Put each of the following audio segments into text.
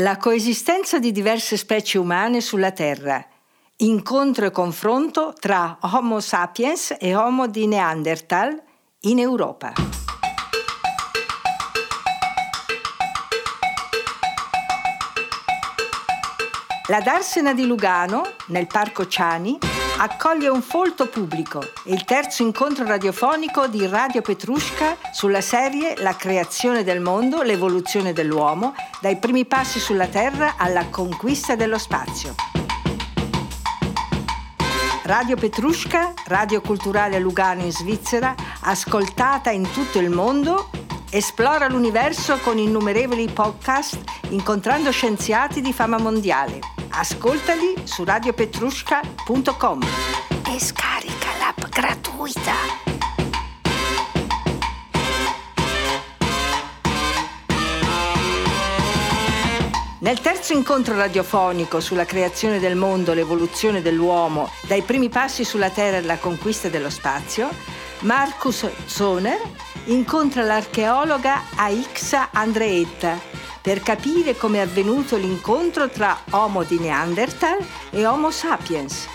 La coesistenza di diverse specie umane sulla Terra. Incontro e confronto tra Homo sapiens e Homo di Neanderthal in Europa. La Darsena di Lugano, nel Parco Ciani, accoglie un folto pubblico, il terzo incontro radiofonico di Radio Petrushka sulla serie La creazione del mondo, l'evoluzione dell'uomo, dai primi passi sulla Terra alla conquista dello spazio. Radio Petrushka, radio culturale Lugano in Svizzera, ascoltata in tutto il mondo, esplora l'universo con innumerevoli podcast incontrando scienziati di fama mondiale. Ascoltali su radiopetrushka.com e scarica l'app gratuita. Nel terzo incontro radiofonico sulla creazione del mondo, l'evoluzione dell'uomo, dai primi passi sulla Terra alla conquista dello spazio, Marcus Zoner incontra l'archeologa Aixa Andreetta, per capire come è avvenuto l'incontro tra Homo di Neanderthal e Homo sapiens,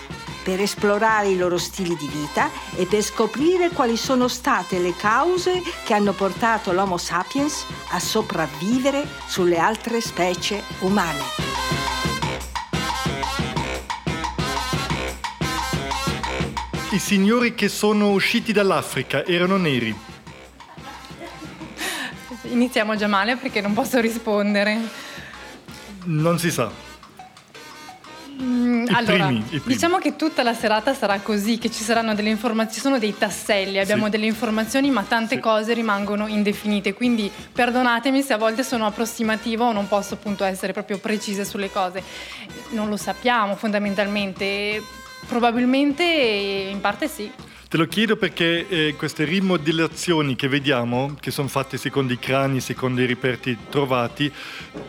per esplorare i loro stili di vita e per scoprire quali sono state le cause che hanno portato l'Homo sapiens a sopravvivere sulle altre specie umane. I signori che sono usciti dall'Africa erano neri. Iniziamo già male perché non posso rispondere. Non si sa. Mm, allora, primi, primi. diciamo che tutta la serata sarà così, che ci saranno delle informazioni, ci sono dei tasselli, abbiamo sì. delle informazioni, ma tante sì. cose rimangono indefinite. Quindi perdonatemi se a volte sono approssimativa o non posso appunto essere proprio precisa sulle cose. Non lo sappiamo fondamentalmente. Probabilmente in parte sì. Te lo chiedo perché eh, queste rimodellazioni che vediamo, che sono fatte secondo i crani, secondo i reperti trovati,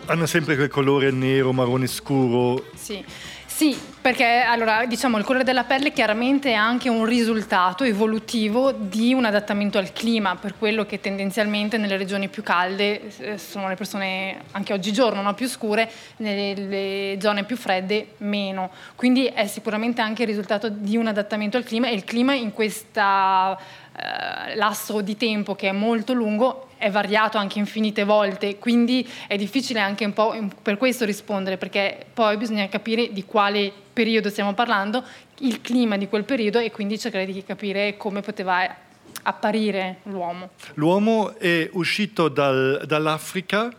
hanno sempre quel colore nero, marrone scuro. Sì. Sì, perché allora, diciamo, il colore della pelle chiaramente è anche un risultato evolutivo di un adattamento al clima, per quello che tendenzialmente nelle regioni più calde eh, sono le persone anche oggigiorno no? più scure, nelle zone più fredde meno. Quindi è sicuramente anche il risultato di un adattamento al clima e il clima in questo eh, lasso di tempo che è molto lungo è variato anche infinite volte, quindi è difficile anche un po' per questo rispondere, perché poi bisogna capire di quale periodo stiamo parlando, il clima di quel periodo e quindi cercare di capire come poteva apparire l'uomo. L'uomo è uscito dal, dall'Africa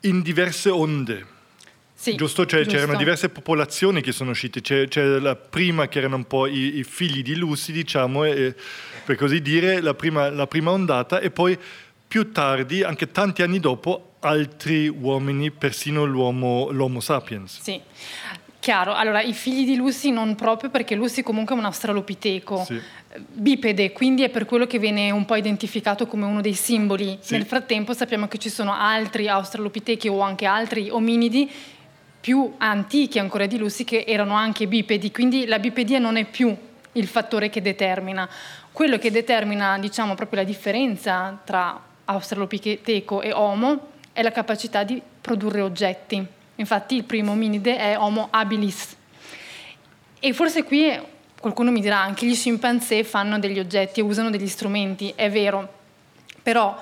in diverse onde. Sì, giusto? Cioè, giusto? C'erano diverse popolazioni che sono uscite, c'è, c'è la prima che erano un po' i, i figli di Lucy, diciamo, e, per così dire, la prima, la prima ondata, e poi più tardi, anche tanti anni dopo, altri uomini, persino l'uomo, l'Homo sapiens. Sì. Chiaro, allora i figli di Lucy non proprio perché Lucy comunque è un australopiteco sì. bipede, quindi è per quello che viene un po' identificato come uno dei simboli. Sì. Nel frattempo sappiamo che ci sono altri australopitechi o anche altri ominidi più antichi ancora di Lucy che erano anche bipedi, quindi la bipedia non è più il fattore che determina. Quello che determina, diciamo, proprio la differenza tra Australopiteco e Homo è la capacità di produrre oggetti. Infatti il primo ominide è Homo habilis. E forse qui qualcuno mi dirà anche gli scimpanzé fanno degli oggetti e usano degli strumenti, è vero, però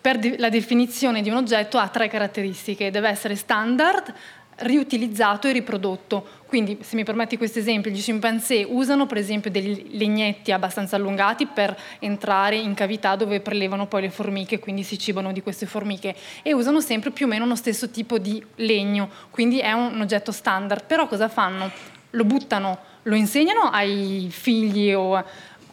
per la definizione di un oggetto ha tre caratteristiche, deve essere standard, riutilizzato e riprodotto. Quindi, se mi permetti questo esempio, gli scimpanzé usano per esempio dei legnetti abbastanza allungati per entrare in cavità dove prelevano poi le formiche, quindi si cibano di queste formiche e usano sempre più o meno lo stesso tipo di legno, quindi è un oggetto standard. Però cosa fanno? Lo buttano, lo insegnano ai figli o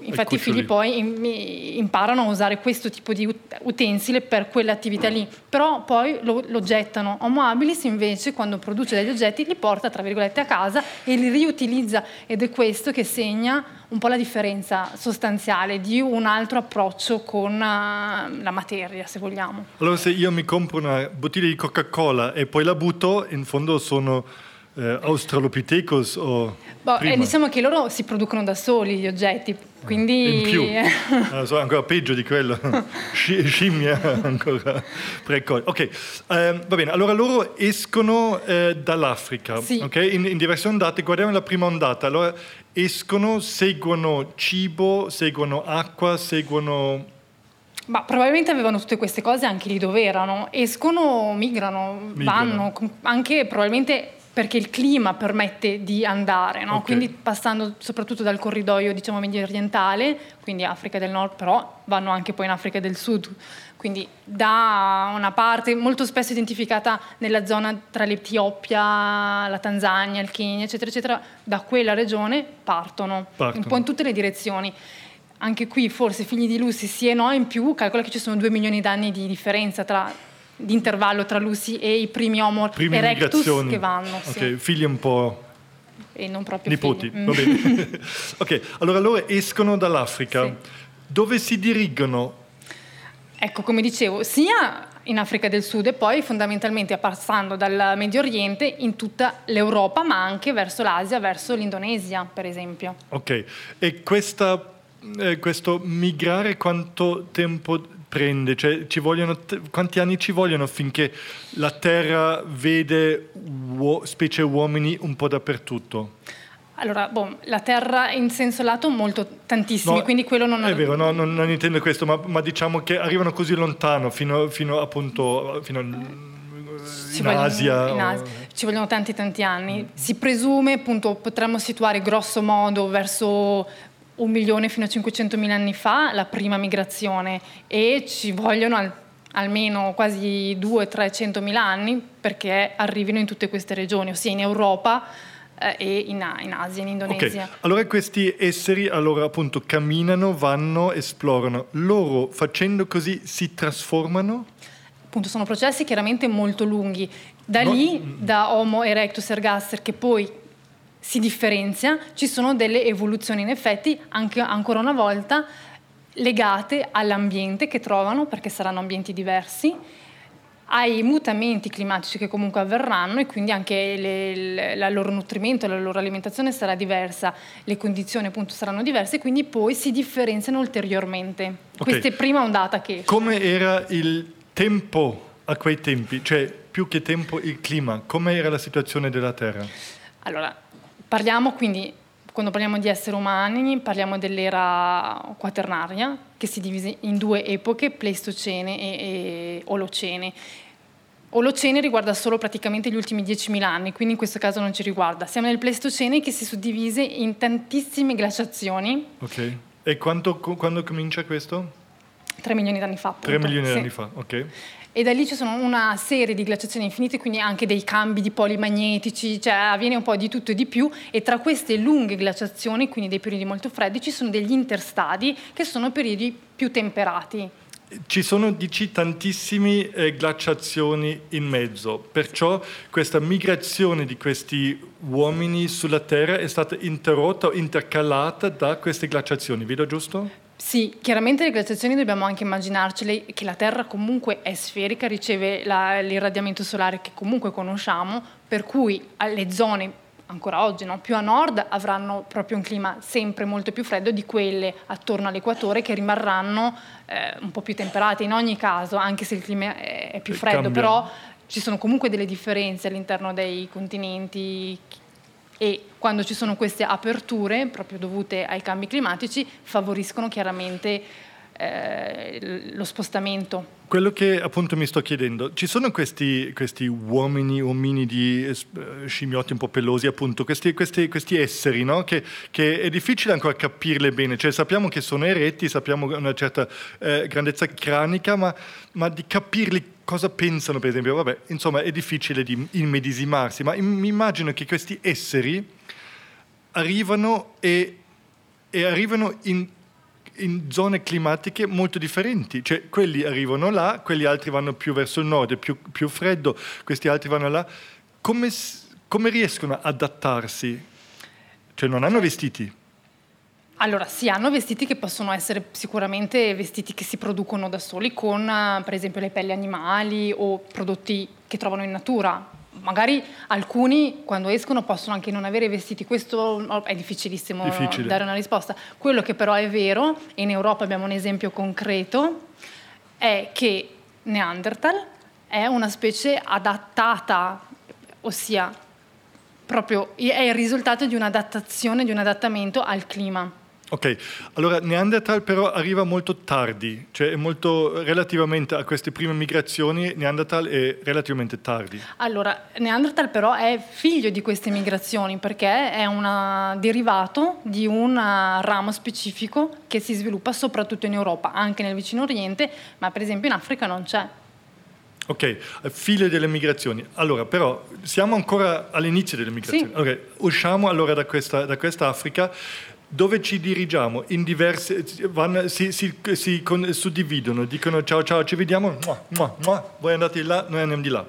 Infatti i figli poi imparano a usare questo tipo di utensile per quell'attività lì, però poi lo, lo, gettano. Homo habilis invece quando produce degli oggetti li porta tra virgolette a casa e li riutilizza ed è questo che segna un po' la differenza sostanziale di un altro approccio con uh, la materia, se vogliamo. Allora se io mi compro una bottiglia di Coca-Cola e poi la butto, in fondo sono eh, Australopithecus o... Boh, eh, diciamo che loro si producono da soli gli oggetti, quindi... In più, ah, so, ancora peggio di quello, scimmia ancora precoce. Ok, eh, va bene, allora loro escono eh, dall'Africa, sì. okay? in, in, diverse ondate, guardiamo la prima ondata, allora escono, seguono cibo, seguono acqua, seguono... Ma probabilmente avevano tutte queste cose anche lì dove erano, escono, migrano, migrano. vanno, anche probabilmente perché il clima permette di andare, no? okay. quindi passando soprattutto dal corridoio diciamo medio orientale, quindi Africa del Nord, però vanno anche poi in Africa del Sud, quindi da una parte molto spesso identificata nella zona tra l'Etiopia, la Tanzania, il Kenya, eccetera, eccetera, da quella regione partono, partono. un po' in tutte le direzioni. Anche qui forse figli di Lucy sì e no, in più calcola che ci sono due milioni d'anni di differenza tra di intervallo tra Lucy e i primi Homo Prime erectus che vanno. Sì. figli un po'... E non proprio Nipoti, figli. va bene. ok, allora loro escono dall'Africa. Sì. Dove si dirigono? Ecco, come dicevo, sia in Africa del Sud e poi fondamentalmente passando dal Medio Oriente in tutta l'Europa, ma anche verso l'Asia, verso l'Indonesia, per esempio. Ok, e questa, eh, questo migrare quanto tempo prende? Cioè, vogliono, quanti anni ci vogliono finché la Terra vede uo, specie uomini un po' dappertutto? Allora, boh, la Terra in senso lato molto tantissimi, no, quindi quello non... È vero, no, non, non, intendo questo, ma, ma, diciamo che arrivano così lontano, fino, fino appunto... Fino in, vogliono, Asia, in Asia. Ci vogliono tanti tanti anni. Si presume, appunto, potremmo situare grosso modo verso un milione fino a 500 mila anni fa la prima migrazione e ci vogliono al, almeno quasi 200-300 mila anni perché arrivino in tutte queste regioni, ossia in Europa eh, e in, in, Asia, in Indonesia. Okay. Allora questi esseri allora appunto camminano, vanno, esplorano. Loro facendo così si trasformano? Appunto sono processi chiaramente molto lunghi. Da no. lì, da Homo erectus ergaster, che poi si differenzia, ci sono delle evoluzioni in effetti anche ancora una volta legate all'ambiente che trovano, perché saranno ambienti diversi, ai mutamenti climatici che comunque avverranno e quindi anche le, il loro nutrimento, la loro alimentazione sarà diversa, le condizioni appunto saranno diverse e quindi poi si differenziano ulteriormente. Okay. Questa è prima ondata che... Come era il tempo a quei tempi? Cioè più che tempo il clima, come era la situazione della Terra? Allora, Parliamo quindi, quando parliamo di esseri umani, parliamo dell'era quaternaria, che si divide in due epoche, Pleistocene e, e Olocene. Olocene riguarda solo praticamente gli ultimi 10.000 anni, quindi in questo caso non ci riguarda. Siamo nel Pleistocene che si suddivise in tantissime glaciazioni. Ok. E quando, quando comincia questo? 3 milioni di anni fa. 3 milioni di sì. anni fa, ok e da lì ci sono una serie di glaciazioni infinite, quindi anche dei cambi di poli magnetici, cioè avviene un po' di tutto e di più e tra queste lunghe glaciazioni, quindi dei periodi molto freddi, ci sono degli interstadi che sono periodi più temperati. Ci sono, dici, tantissime eh, glaciazioni in mezzo, perciò questa migrazione di questi uomini sulla Terra è stata interrotta o intercalata da queste glaciazioni, vedo giusto? Sì, chiaramente le glaciazioni dobbiamo anche immaginarcele che la Terra comunque è sferica, riceve la, l'irradiamento solare che comunque conosciamo, per cui le zone ancora oggi no, più a nord avranno proprio un clima sempre molto più freddo di quelle attorno all'equatore che rimarranno eh, un po' più temperate in ogni caso, anche se il clima è, è più freddo, Cambia. però ci sono comunque delle differenze all'interno dei continenti e quando ci sono queste aperture, proprio dovute ai cambi climatici, favoriscono chiaramente eh, lo spostamento. Quello che appunto mi sto chiedendo, ci sono questi, questi uomini, ominidi, eh, scimmiotti un po' pelosi, appunto, questi, questi, questi esseri, no? che, che, è difficile ancora capirle bene, cioè sappiamo che sono eretti, sappiamo una certa eh, grandezza cranica, ma, ma di capirli cosa pensano, per esempio, vabbè, insomma, è difficile di immedesimarsi, ma mi immagino che questi esseri arrivano e, e arrivano in, in, zone climatiche molto differenti, cioè quelli arrivano là, quelli altri vanno più verso il nord, è più, più freddo, questi altri vanno là. Come, come riescono ad adattarsi? Cioè non hanno vestiti? Allora, sì, hanno vestiti che possono essere sicuramente vestiti che si producono da soli con, per esempio, le pelli animali o prodotti che trovano in natura, magari alcuni quando escono possono anche non avere vestiti, questo è difficilissimo Difficile. dare una risposta. Quello che però è vero, e in Europa abbiamo un esempio concreto, è che Neanderthal è una specie adattata, ossia proprio è il risultato di un'adattazione, di un adattamento al clima. Ok, allora Neanderthal però arriva molto tardi, cioè molto, relativamente a queste prime migrazioni Neanderthal è relativamente tardi. Allora, Neanderthal però è figlio di queste migrazioni perché è un derivato di un ramo specifico che si sviluppa soprattutto in Europa, anche nel vicino Oriente, ma per esempio in Africa non c'è. Ok, figlio delle migrazioni. Allora, però, siamo ancora all'inizio delle migrazioni. Sì. Okay, usciamo allora da questa, da questa Africa dove ci dirigiamo in diverse, vanno, si, si, si con, suddividono, dicono ciao ciao ci vediamo, mua, mua, mua, voi andate là, noi andiamo di là.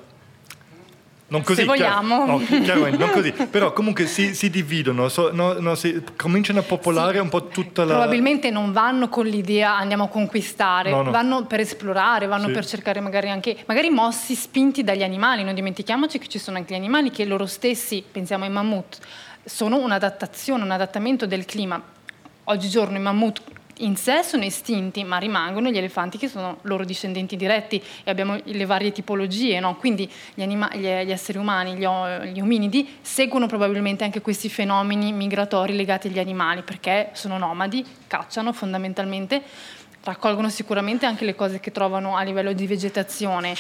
Non così, Se vogliamo. Chiaro, no, non così. Però comunque si, si dividono, so, no, no, si, cominciano a popolare sì. un po' tutta la... Probabilmente non vanno con l'idea andiamo a conquistare, vanno per esplorare, vanno sì. per cercare magari anche, magari mossi, spinti dagli animali. Non dimentichiamoci che ci sono anche gli animali che loro stessi, pensiamo ai mammut, sono un'adattazione, un adattamento del clima. Oggigiorno i mammut in sé sono estinti, ma rimangono gli elefanti che sono loro discendenti diretti e abbiamo le varie tipologie, no? quindi gli, anima- gli, esseri umani, gli, gli, ominidi, seguono probabilmente anche questi fenomeni migratori legati agli animali, perché sono nomadi, cacciano fondamentalmente, raccolgono sicuramente anche le cose che trovano a livello di vegetazione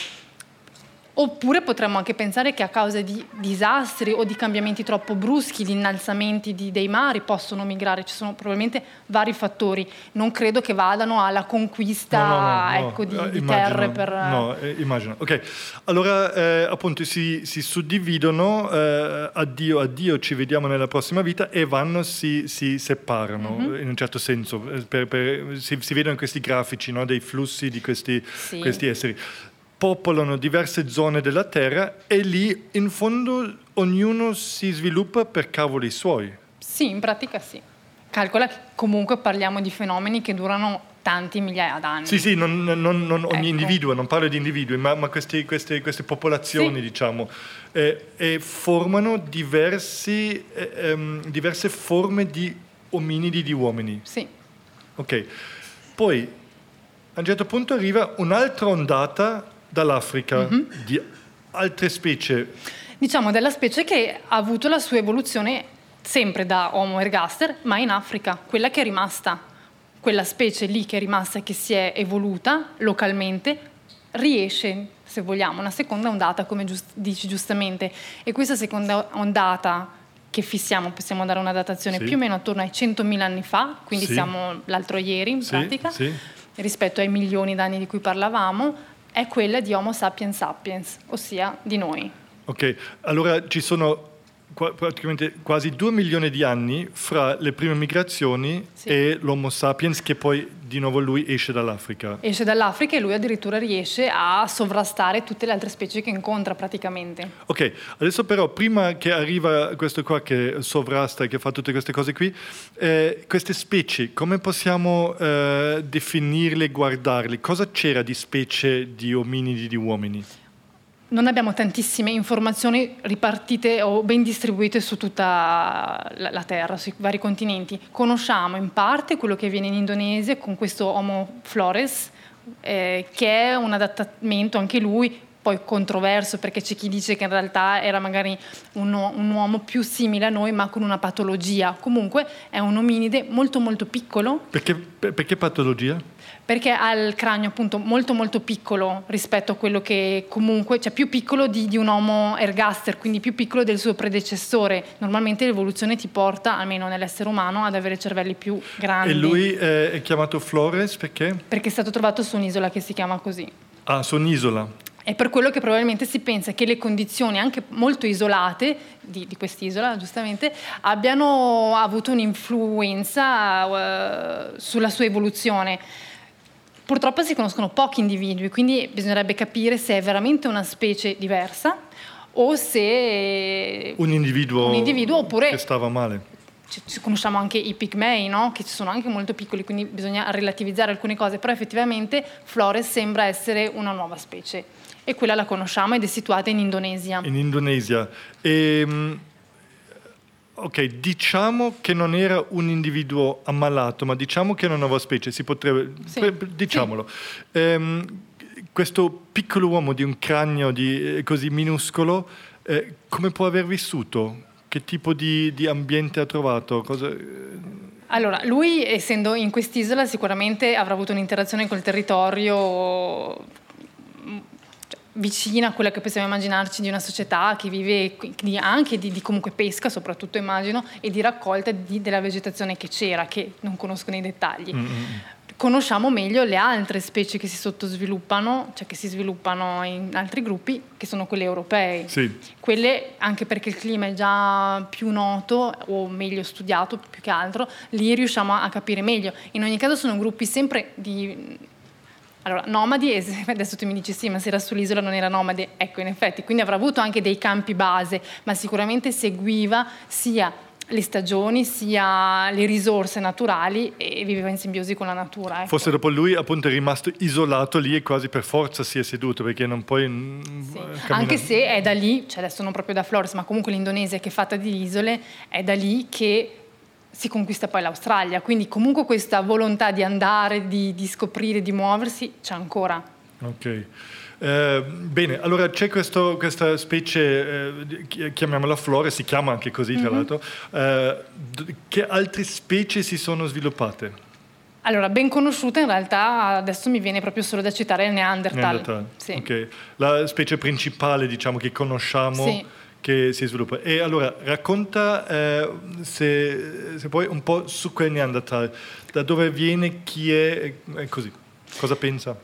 Oppure potremmo anche pensare che a causa di disastri o di cambiamenti troppo bruschi, di innalzamenti di, dei mari possono migrare, ci sono probabilmente vari fattori. Non credo che vadano alla conquista no, no, no, ecco, di, di terre per... No, eh, immagino. Ok, allora eh, appunto si, si suddividono, eh, addio, addio, ci vediamo nella prossima vita e vanno, si, si separano mm-hmm. in un certo senso. Eh, per, per, si, si, vedono questi grafici dei flussi di questi, sì. questi esseri popolano diverse zone della Terra e lì in fondo ognuno si sviluppa per cavoli suoi. Sì, in pratica sì. Calcola che comunque parliamo di fenomeni che durano tanti migliaia d'anni. Sì, sì, non, non, non ogni ecco. individuo, non parlo di individui, ma, ma questi, queste, queste, popolazioni, sì. diciamo, eh, eh, formano diversi, eh, ehm, diverse forme di ominidi di uomini. Sì. Ok, poi a un certo punto arriva un'altra ondata dall'Africa mm-hmm. di altre specie? Diciamo della specie che ha avuto la sua evoluzione sempre da Homo ergaster, ma in Africa, quella che è rimasta, quella specie lì che è rimasta e che si è evoluta localmente, riesce, se vogliamo, una seconda ondata, come giust- dici giustamente. E questa seconda ondata che fissiamo, possiamo dare una datazione sì. più o meno attorno ai 100.000 anni fa, quindi sì. siamo l'altro ieri in sì, pratica, rispetto ai milioni d'anni di cui parlavamo, è quella di Homo sapiens sapiens, ossia di noi. Ok, allora ci sono praticamente quasi due milioni di anni fra le prime migrazioni sì. e l'Homo sapiens che poi di nuovo lui esce dall'Africa. Esce dall'Africa e lui addirittura riesce a sovrastare tutte le altre specie che incontra praticamente. Ok, adesso però prima che arriva questo qua che sovrasta e che fa tutte queste cose qui, eh, queste specie come possiamo eh, definirle, guardarle? Cosa c'era di specie di ominidi, di uomini? Non abbiamo tantissime informazioni ripartite o ben distribuite su tutta la, Terra, sui vari continenti. Conosciamo in parte quello che avviene in Indonesia con questo Homo flores, eh, che è un adattamento anche lui poi controverso perché c'è chi dice che in realtà era magari un, un, uomo più simile a noi ma con una patologia. Comunque è un ominide molto molto piccolo. Perché, perché patologia? Perché ha il cranio appunto molto molto piccolo rispetto a quello che comunque, cioè più piccolo di, di un Homo ergaster, quindi più piccolo del suo predecessore. Normalmente l'evoluzione ti porta, almeno nell'essere umano, ad avere cervelli più grandi. E lui è chiamato Flores perché? Perché è stato trovato su un'isola che si chiama così. Ah, su un'isola. È per quello che probabilmente si pensa che le condizioni anche molto isolate di, di quest'isola, giustamente, abbiano avuto un'influenza uh, sulla sua evoluzione. Purtroppo si conoscono pochi individui, quindi bisognerebbe capire se è veramente una specie diversa o se un individuo, un individuo oppure, che stava male conosciamo anche i pigmei, no? che sono anche molto piccoli, quindi bisogna relativizzare alcune cose, però effettivamente Flores sembra essere una nuova specie e quella la conosciamo ed è situata in Indonesia. In Indonesia. E, ehm, ok, diciamo che non era un individuo ammalato, ma diciamo che è una nuova specie, si potrebbe, sì. diciamolo. Sì. Ehm, questo piccolo uomo di un cranio di, eh, così minuscolo, eh, come può aver vissuto? Che tipo di, di ambiente ha trovato? Cosa... Allora, lui essendo in quest'isola sicuramente avrà avuto un'interazione col territorio vicina a quella che possiamo immaginarci di una società che vive anche di, di, comunque pesca, soprattutto immagino, e di raccolta di, della vegetazione che c'era, che non conosco nei dettagli. Mm-hmm conosciamo meglio le altre specie che si sottosviluppano, cioè che si sviluppano in altri gruppi, che sono quelle europee. Sì. Quelle, anche perché il clima è già più noto o meglio studiato più che altro, lì riusciamo a capire meglio. In ogni caso sono gruppi sempre di allora, nomadi, adesso tu mi dici sì, ma se era sull'isola non era nomade, ecco in effetti, quindi avrà avuto anche dei campi base, ma sicuramente seguiva sia le stagioni sia le risorse naturali e viveva in simbiosi con la natura. Ecco. Forse dopo lui appunto è rimasto isolato lì e quasi per forza si è seduto perché non puoi... Mm, sì. Anche se è da lì, cioè adesso non proprio da Flores, ma comunque l'Indonesia che è fatta di isole, è da lì che si conquista poi l'Australia, quindi comunque questa volontà di andare, di, di scoprire, di muoversi c'è ancora. Ok. Eh, bene, allora c'è questo, questa specie, eh, chiamiamola flora, si chiama anche così tra mm-hmm. l'altro, eh, che altre specie si sono sviluppate? Allora, ben conosciuta in realtà adesso mi viene proprio solo da citare il Neanderthal. Neanderthal. Sì. Okay. La specie principale diciamo che conosciamo sì. Che si sviluppa. E allora racconta eh, se, se puoi un po' su quel Neanderthal, da dove viene, chi è, e così, cosa pensa?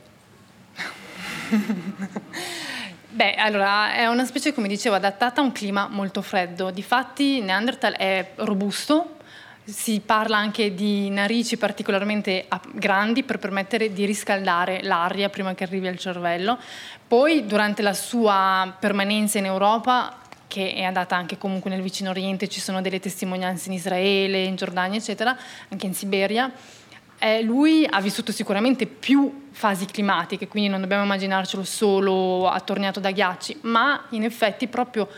Beh, allora è una specie, come dicevo, adattata a un clima molto freddo. Difatti, Neanderthal è robusto, si parla anche di narici particolarmente grandi per permettere di riscaldare l'aria prima che arrivi al cervello. Poi, durante la sua permanenza in Europa, che è andata anche comunque nel vicino Oriente, ci sono delle testimonianze in Israele, in Giordania, eccetera, anche in Siberia eh, lui ha vissuto sicuramente più fasi climatiche, quindi non dobbiamo immaginarcelo solo attorniato da ghiacci, ma in effetti proprio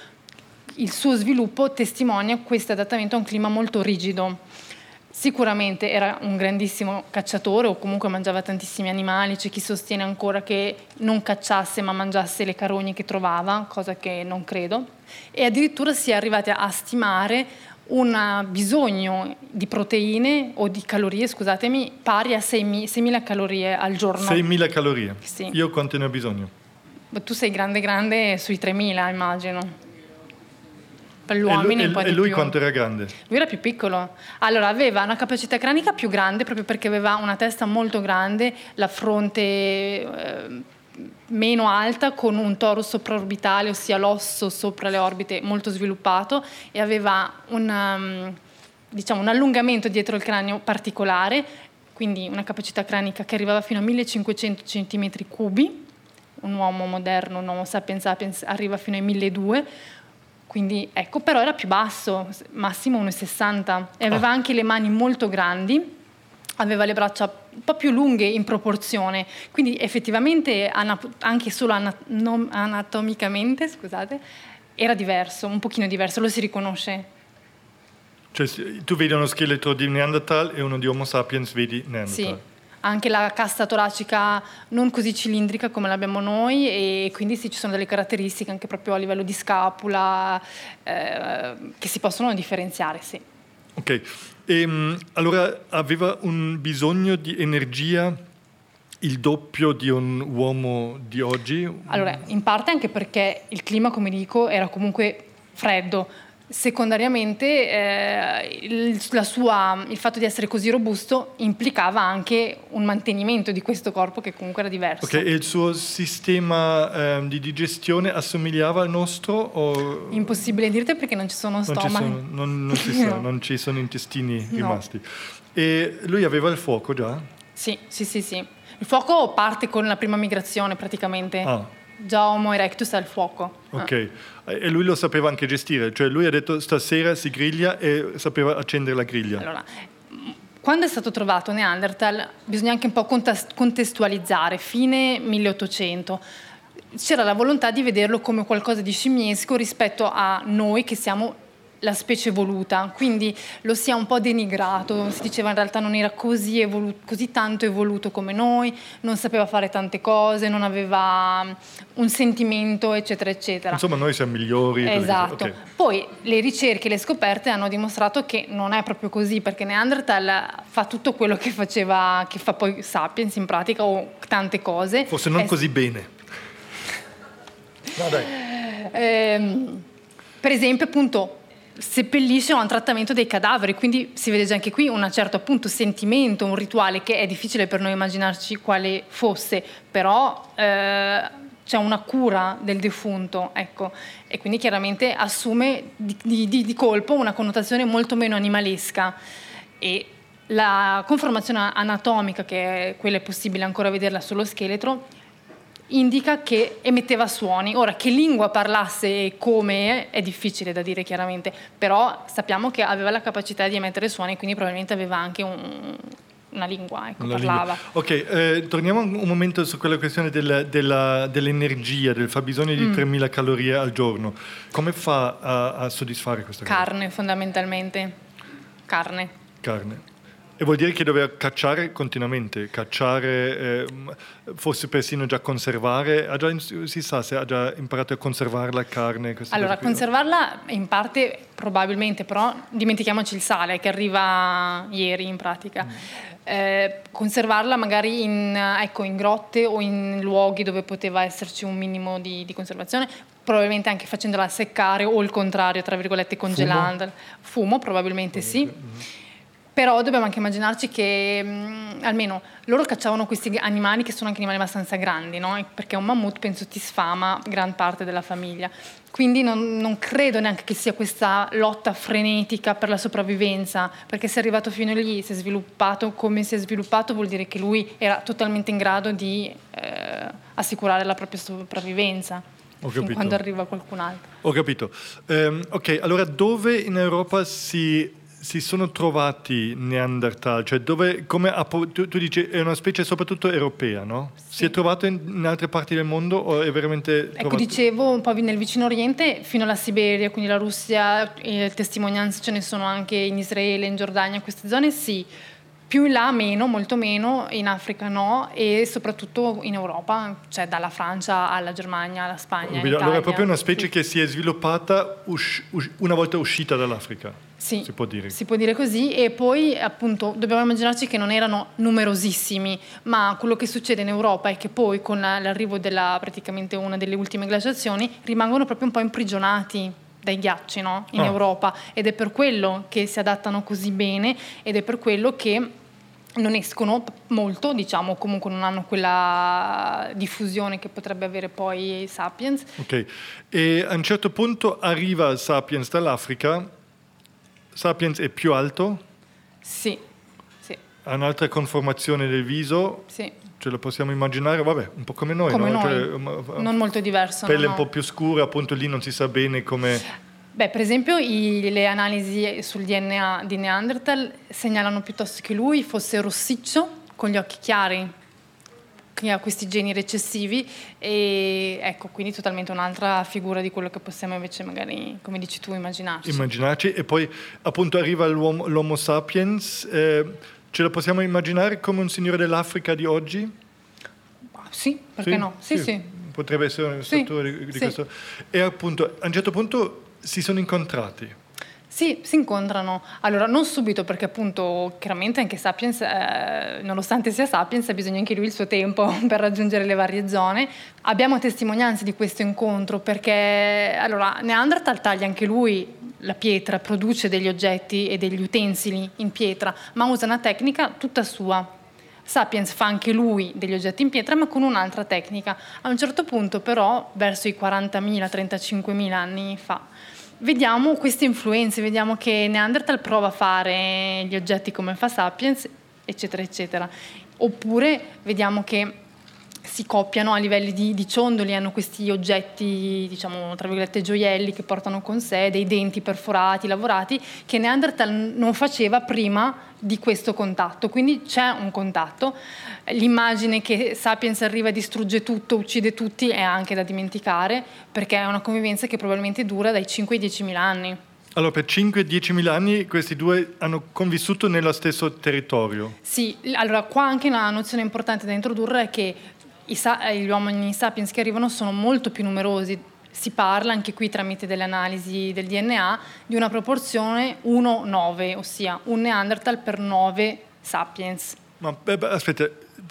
il suo sviluppo testimonia questo adattamento a un clima molto rigido. Sicuramente era un grandissimo cacciatore o comunque mangiava tantissimi animali, c'è chi sostiene ancora che non cacciasse ma mangiasse le carogne che trovava, cosa che non credo, e addirittura si è arrivati a stimare un bisogno di proteine o di calorie, scusatemi, pari a 6.000 calorie al giorno. 6.000 calorie? Sì. Io quanto ne ho bisogno? Tu sei grande grande sui 3.000 immagino. Per gli uomini e, po' e lui quanto era grande? Lui era più piccolo. Allora, aveva una capacità cranica più grande proprio perché aveva una testa molto grande, la fronte... Eh, meno alta con un toro sopraorbitale, ossia l'osso sopra le orbite molto sviluppato e aveva un, um, diciamo, un allungamento dietro il cranio particolare, quindi una capacità cranica che arrivava fino a 1500 cm cubi, un uomo moderno, un uomo sapiens sapiens arriva fino ai 1200 quindi ecco, però era più basso, massimo 1,60 e aveva oh. anche le mani molto grandi aveva le braccia un po' più lunghe in proporzione, quindi effettivamente anche solo anatomicamente, scusate, era diverso, un pochino diverso, lo si riconosce. Cioè, tu vedi uno scheletro di Neanderthal e uno di Homo sapiens vedi Neanderthal. Sì, anche la cassa toracica non così cilindrica come l'abbiamo noi e quindi sì, ci sono delle caratteristiche anche proprio a livello di scapula eh, che si possono differenziare, sì. Ok, e, ehm, allora aveva un bisogno di energia il doppio di un uomo di oggi? Allora, in parte anche perché il clima, come dico, era comunque freddo Secondariamente eh, il, sua, il, fatto di essere così robusto implicava anche un mantenimento di questo corpo che comunque era diverso. Ok, e il suo sistema eh, di digestione assomigliava al nostro? O... Impossibile dirti perché non ci sono stomaci. Non, non, non, ci sono, non ci sono intestini no. rimasti. E lui aveva il fuoco già? Sì, sì, sì, sì. Il fuoco parte con la prima migrazione praticamente. Ah. Già Homo erectus al fuoco. Ok, e lui lo sapeva anche gestire, cioè lui ha detto stasera si griglia e sapeva accendere la griglia. Allora, quando è stato trovato Neanderthal bisogna anche un po' contestualizzare, fine 1800 c'era la volontà di vederlo come qualcosa di scimmiesco rispetto a noi che siamo la specie evoluta, quindi lo si è un po' denigrato, si diceva in realtà non era così, evolu- così, tanto evoluto come noi, non sapeva fare tante cose, non aveva mm, un sentimento, eccetera, eccetera. Insomma, noi siamo migliori. Esatto. Okay. Poi le ricerche e le scoperte hanno dimostrato che non è proprio così, perché Neanderthal fa tutto quello che faceva, che fa poi Sapiens in pratica, o tante cose. Forse non è... così bene. No, dai. Eh, per esempio, appunto, seppellisce un trattamento dei cadaveri, quindi si vede già anche qui un certo appunto sentimento, un rituale che è difficile per noi immaginarci quale fosse, però eh, c'è una cura del defunto, ecco, e quindi chiaramente assume di, di, di colpo una connotazione molto meno animalesca. E la conformazione anatomica, che è quella è possibile ancora vederla sullo scheletro, indica che emetteva suoni. Ora, che lingua parlasse e come è difficile da dire chiaramente, però sappiamo che aveva la capacità di emettere suoni, quindi probabilmente aveva anche un, una lingua, ecco, una parlava. Lingua. Ok, eh, torniamo un momento su quella questione del, della, dell'energia, del fabbisogno di mm. 3.000 calorie al giorno. Come fa a, a soddisfare questa cosa? Carne, fondamentalmente. Carne. Carne. E vuol dire che doveva cacciare continuamente, cacciare, eh, forse persino già conservare, già, si sa se ha già imparato a conservare la carne? Allora, conservarla in parte probabilmente, però dimentichiamoci il sale che arriva ieri in pratica. Mm. Eh, conservarla magari in, ecco, in, grotte o in luoghi dove poteva esserci un minimo di, di conservazione, probabilmente anche facendola seccare o il contrario, tra virgolette, congelandola. Fumo, Fumo probabilmente sì. Mm però dobbiamo anche immaginarci che mh, mm, almeno loro cacciavano questi animali che sono anche animali abbastanza grandi, no? perché un mammut penso ti sfama gran parte della famiglia. Quindi non, non, credo neanche che sia questa lotta frenetica per la sopravvivenza, perché se è arrivato fino lì, si è sviluppato come si è sviluppato, vuol dire che lui era totalmente in grado di eh, assicurare la propria sopravvivenza. quando arriva qualcun altro. Ho capito. Um, ok, allora dove in Europa si si sono trovati Neanderthal? Cioè dove, come, tu, tu, dici è una specie soprattutto europea, no? Sì. Si è trovato in, in, altre parti del mondo o è veramente... Ecco, trovato? dicevo, un po' nel vicino Oriente fino alla Siberia, quindi la Russia, e testimonianze ce ne sono anche in Israele, in Giordania, queste zone sì. Più in là meno, molto meno, in Africa no e soprattutto in Europa, cioè dalla Francia alla Germania, alla Spagna. Allora è proprio una specie sì. che si è sviluppata us- us- una volta uscita dall'Africa. Sì, si può dire. Si può dire così e poi appunto dobbiamo immaginarci che non erano numerosissimi, ma quello che succede in Europa è che poi con l'arrivo della praticamente una delle ultime glaciazioni rimangono proprio un po' imprigionati dai ghiacci no? in oh. Europa ed è per quello che si adattano così bene ed è per quello che non escono molto, diciamo, comunque non hanno quella diffusione che potrebbe avere poi Sapiens. Ok, e a un certo punto arriva Sapiens dall'Africa, Sapiens è più alto? Sì, sì. Ha un'altra conformazione del viso? Sì. Ce lo possiamo immaginare, vabbè, un po' come noi, come no? noi. Cioè, non molto diverso. Pelle no, un po' più scura, appunto lì non si sa bene come... Beh, per esempio i, le analisi sul DNA di Neanderthal segnalano piuttosto che lui fosse rossiccio, con gli occhi chiari, che ha questi geni recessivi e ecco, quindi totalmente un'altra figura di quello che possiamo invece magari, come dici tu, immaginarci. Immaginarci e poi appunto arriva l'Homo sapiens, eh, ce lo possiamo immaginare come un signore dell'Africa di oggi? Sì, perché sì? no? Sì, sì, sì. Potrebbe essere una struttura di, di questo. E appunto a un certo punto si sono incontrati? Sì, si incontrano. Allora, non subito perché appunto chiaramente anche Sapiens, eh, nonostante sia Sapiens, ha bisogno anche lui il suo tempo per raggiungere le varie zone. Abbiamo testimonianze di questo incontro perché allora, Neanderthal taglia anche lui la pietra, produce degli oggetti e degli utensili in pietra, ma usa una tecnica tutta sua. Sapiens fa anche lui degli oggetti in pietra, ma con un'altra tecnica. A un certo punto, però, verso i 40.000, 35.000 anni fa, vediamo queste influenze, vediamo che Neanderthal prova a fare gli oggetti come fa Sapiens, eccetera, eccetera. Oppure vediamo che si coppiano a livelli di, di, ciondoli, hanno questi oggetti, diciamo, tra virgolette, gioielli che portano con sé, dei denti perforati, lavorati, che Neanderthal non faceva prima di questo contatto. Quindi c'è un contatto. L'immagine che Sapiens arriva e distrugge tutto, uccide tutti, è anche da dimenticare, perché è una convivenza che probabilmente dura dai 5 ai 10 mila anni. Allora, per 5-10 mila anni questi due hanno convissuto nello stesso territorio? Sì, allora qua anche una nozione importante da introdurre è che sa- gli uomini sapiens che arrivano sono molto più numerosi. Si parla anche qui tramite delle analisi del DNA di una proporzione 1-9, ossia un Neanderthal per 9 sapiens. Ma beh, aspetta,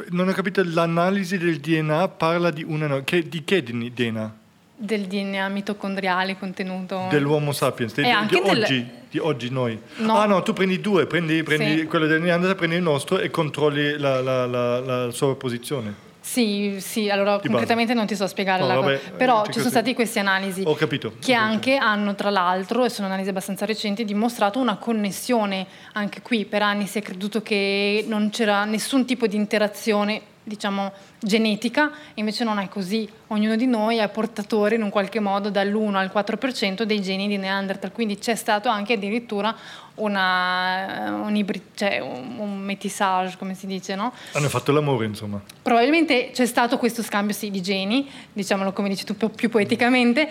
non ho capito, l'analisi del DNA parla di una... Che, di che DNA? del DNA mitocondriale contenuto dell'uomo sapiens di, di, oggi, di oggi, noi no. ah no tu prendi due prendi, prendi sì. quello del Neanderthal prendi il nostro e controlli la, la, la, la sua posizione sì, sì, allora concretamente non ti so spiegare, no, la vabbè, cosa. però ci sono stati queste analisi Ho capito. che Ho anche hanno tra l'altro, e sono analisi abbastanza recenti, dimostrato una connessione anche qui. Per anni si è creduto che non c'era nessun tipo di interazione diciamo, genetica, invece non è così. Ognuno di noi è portatore in un qualche modo dall'1 al 4% dei geni di Neanderthal, quindi c'è stato anche addirittura una, un, ibrid, cioè un, un métissage, come si dice, no? Hanno fatto l'amore, insomma. Probabilmente c'è stato questo scambio sì, di geni, diciamolo come dici tu più poeticamente,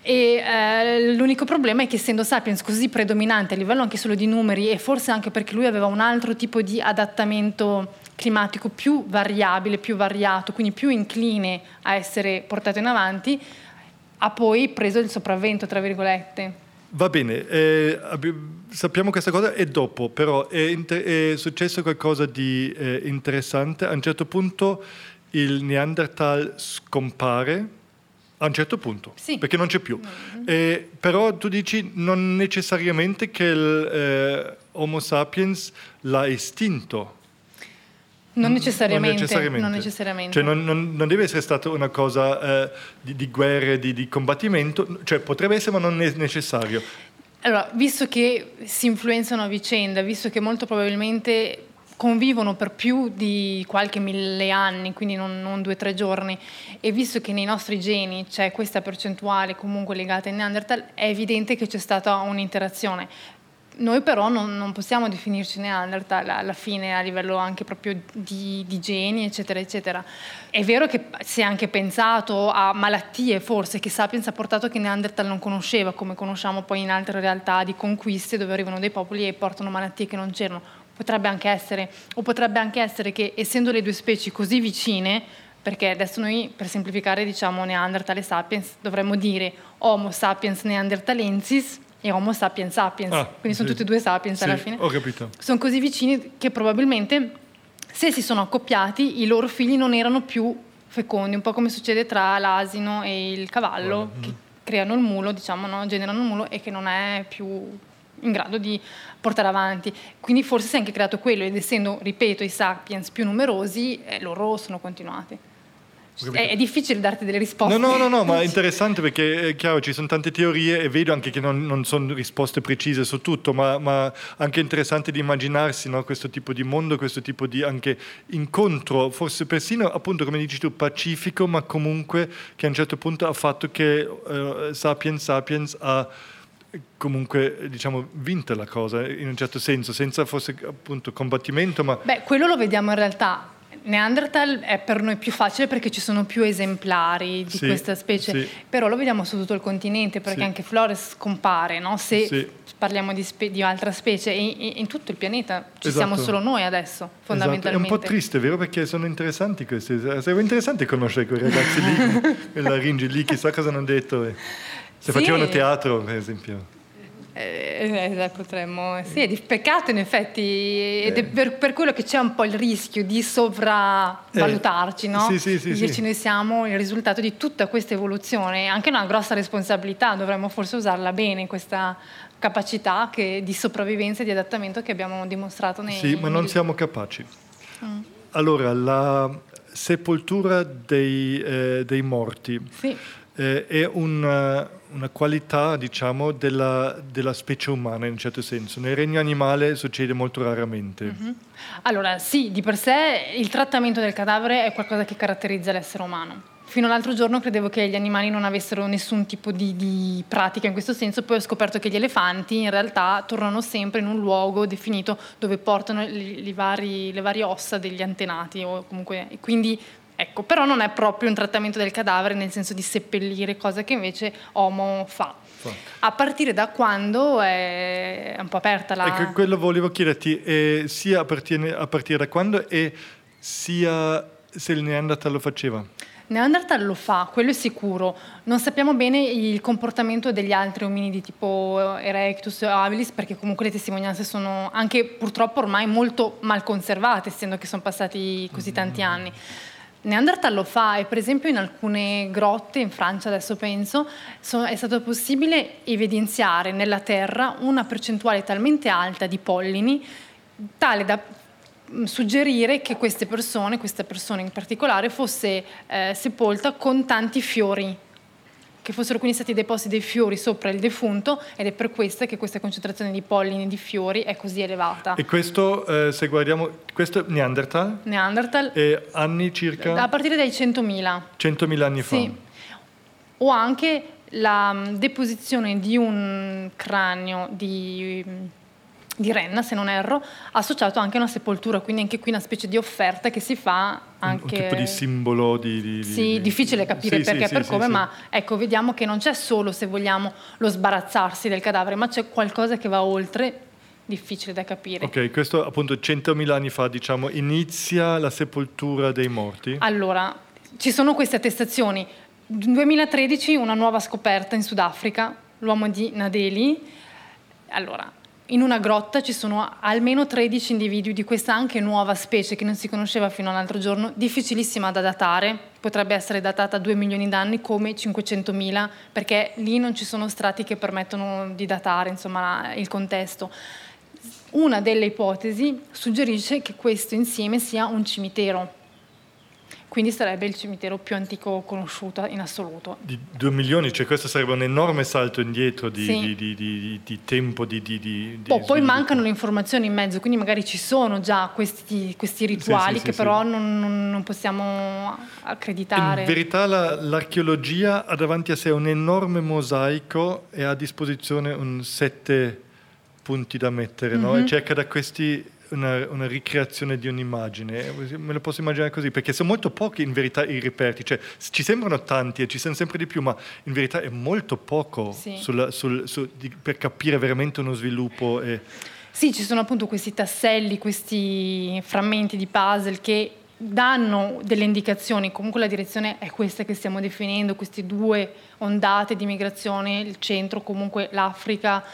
e eh, l'unico problema è che essendo Sapiens così predominante a livello anche solo di numeri e forse anche perché lui aveva un altro tipo di adattamento climatico più variabile, più variato, quindi più incline a essere portato in avanti, ha poi preso il sopravvento, tra virgolette. Va bene, eh, sappiamo questa cosa e dopo, però è, inter- è successo qualcosa di eh, interessante. A un certo punto il Neanderthal scompare, a un certo punto, sì. perché non c'è più. Mm-hmm. Eh, però tu dici non necessariamente che l'Homo eh, sapiens l'ha estinto. Non necessariamente. Non necessariamente. Non necessariamente. Cioè non, non, non, deve essere stata una cosa eh, di, di, guerre, di, di, combattimento, cioè potrebbe essere ma non è necessario. Allora, visto che si influenzano a vicenda, visto che molto probabilmente convivono per più di qualche mille anni, quindi non, non due o tre giorni, e visto che nei nostri geni c'è questa percentuale comunque legata ai Neanderthal, è evidente che c'è stata un'interazione. Noi però non, non, possiamo definirci Neanderthal alla fine a livello anche proprio di, di, geni, eccetera, eccetera. È vero che si è anche pensato a malattie forse che Sapiens ha portato che Neanderthal non conosceva, come conosciamo poi in altre realtà di conquiste dove arrivano dei popoli e portano malattie che non c'erano. Potrebbe anche essere, o potrebbe anche essere che essendo le due specie così vicine, perché adesso noi per semplificare diciamo Neanderthal e Sapiens dovremmo dire Homo sapiens neanderthalensis e Homo sapiens sapiens, ah, quindi sono tutti e due sapiens sì, alla fine. Ho capito. Sono così vicini che probabilmente se si sono accoppiati i loro figli non erano più fecondi, un po' come succede tra l'asino e il cavallo, mm. che creano il mulo, diciamo, no? generano il mulo e che non è più in grado di portare avanti. Quindi forse si è anche creato quello ed essendo, ripeto, i sapiens più numerosi, eh, loro sono continuati. È, è, difficile darti delle risposte. No, no, no, no, ma è interessante perché è chiaro, ci sono tante teorie e vedo anche che non, non sono risposte precise su tutto, ma, ma anche interessante di immaginarsi no, questo tipo di mondo, questo tipo di anche incontro, forse persino appunto come dici tu, pacifico, ma comunque che a un certo punto ha fatto che uh, Sapiens Sapiens ha comunque diciamo vinta la cosa in un certo senso, senza forse appunto combattimento, ma... Beh, quello lo vediamo in realtà Neanderthal è per noi più facile perché ci sono più esemplari di sì, questa specie, sì. però lo vediamo su tutto il continente perché sì. anche Flores compare, no? se parliamo di, spe- di, altra specie, e, in tutto il pianeta ci esatto. siamo solo noi adesso, fondamentalmente. Esatto. È un po' triste, vero? Perché sono interessanti questi, sarebbe interessante conoscere quei ragazzi lì, quella Ringi lì, chissà cosa hanno detto, eh. se facevano teatro per esempio. Eh, eh, potremmo, sì, è di peccato in effetti, ed è per, per, quello che c'è un po' il rischio di sopravvalutarci, eh, no? Sì, sì, sì, Dirci noi siamo il risultato di tutta questa evoluzione, anche una grossa responsabilità, dovremmo forse usarla bene questa capacità che, di sopravvivenza e di adattamento che abbiamo dimostrato nei... Sì, ma non siamo capaci. Mm. Allora, la sepoltura dei, eh, dei morti. Sì eh, è una, una qualità diciamo, della, della, specie umana in un certo senso. Nel regno animale succede molto raramente. Mm-hmm. Allora sì, di per sé il trattamento del cadavere è qualcosa che caratterizza l'essere umano. Fino all'altro giorno credevo che gli animali non avessero nessun tipo di, di, pratica in questo senso, poi ho scoperto che gli elefanti in realtà tornano sempre in un luogo definito dove portano le, le, vari, le varie ossa degli antenati, o comunque, quindi Ecco, però non è proprio un trattamento del cadavere nel senso di seppellire, cosa che invece Homo fa. A partire da quando è un po' aperta la... Ecco, quello volevo chiederti, eh, sia a partire, a partire, da quando e sia se il Neanderthal lo faceva? Neanderthal lo fa, quello è sicuro. Non sappiamo bene il comportamento degli altri ominidi tipo Erectus o habilis perché comunque le testimonianze sono anche purtroppo ormai molto mal conservate, essendo che sono passati così tanti anni. Neanderthal lo fa e per esempio in alcune grotte in Francia, adesso penso, so, è stato possibile evidenziare nella terra una percentuale talmente alta di pollini tale da mm, suggerire che queste persone, questa persona in particolare, fosse eh, sepolta con tanti fiori che fossero quindi stati deposti dei fiori sopra il defunto ed è per questo che questa concentrazione di pollini di fiori è così elevata. E questo, eh, se guardiamo, questo è Neanderthal? Neanderthal. E anni circa? A partire dai 100.000. 100.000 anni fa. Sì. O anche la mm, deposizione di un cranio di mm, di Renna, se non erro, associato anche a una sepoltura, quindi anche qui una specie di offerta che si fa anche... Un, tipo di simbolo di... di sì, di, difficile capire sì, perché sì, per sì, come, ma ecco, vediamo che non c'è solo, se vogliamo, lo sbarazzarsi del cadavere, ma c'è qualcosa che va oltre, difficile da capire. Ok, questo appunto 100.000 anni fa, diciamo, inizia la sepoltura dei morti? Allora, ci sono queste attestazioni. 2013 una nuova scoperta in Sudafrica, l'uomo di Nadeli. Allora, in una grotta ci sono almeno 13 individui di questa anche nuova specie che non si conosceva fino all'altro giorno, difficilissima da datare, potrebbe essere datata a 2 milioni d'anni come 500.000, perché lì non ci sono strati che permettono di datare insomma, il contesto. Una delle ipotesi suggerisce che questo insieme sia un cimitero quindi sarebbe il cimitero più antico conosciuto in assoluto. Di due milioni, cioè questo sarebbe un enorme salto indietro di, sì. di, di, di tempo, di, oh, Poi mancano le informazioni in mezzo, quindi magari ci sono già questi, questi rituali sì, sì, che però non, non, non, possiamo accreditare. In verità la, l'archeologia ha davanti a sé un enorme mosaico e ha a disposizione un sette punti da mettere, mm-hmm. no? e mhm. cerca da questi una, una, ricreazione di un'immagine, me lo posso immaginare così, perché sono molto pochi in verità i reperti, cioè ci sembrano tanti e ci sono sempre di più, ma in verità è molto poco sì. sulla, sul, su, di, per capire veramente uno sviluppo. E... Sì, ci sono appunto questi tasselli, questi frammenti di puzzle che danno delle indicazioni, comunque la direzione è questa che stiamo definendo, queste due ondate di migrazione, il centro, comunque l'Africa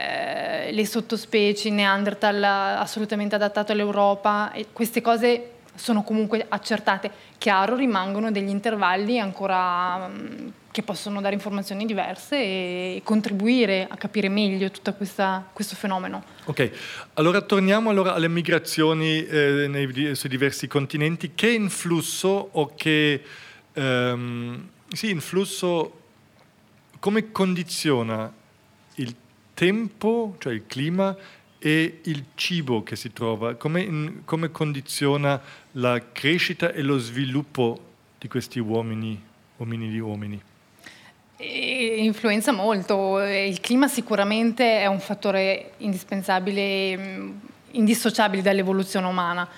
eh, le sottospecie, Neanderthal assolutamente adattato all'Europa, e queste cose sono comunque accertate. Chiaro, rimangono degli intervalli ancora mh, che possono dare informazioni diverse e contribuire a capire meglio tutto questo fenomeno. Ok, allora torniamo allora alle migrazioni eh, nei, sui diversi continenti. Che influsso o che ehm, sì, influsso come condiziona il tempo, cioè il clima, e il cibo che si trova, come, come condiziona la crescita e lo sviluppo di questi uomini, uomini di uomini? Influenza molto, il clima sicuramente è un fattore indispensabile, mm, indissociabile dall'evoluzione umana.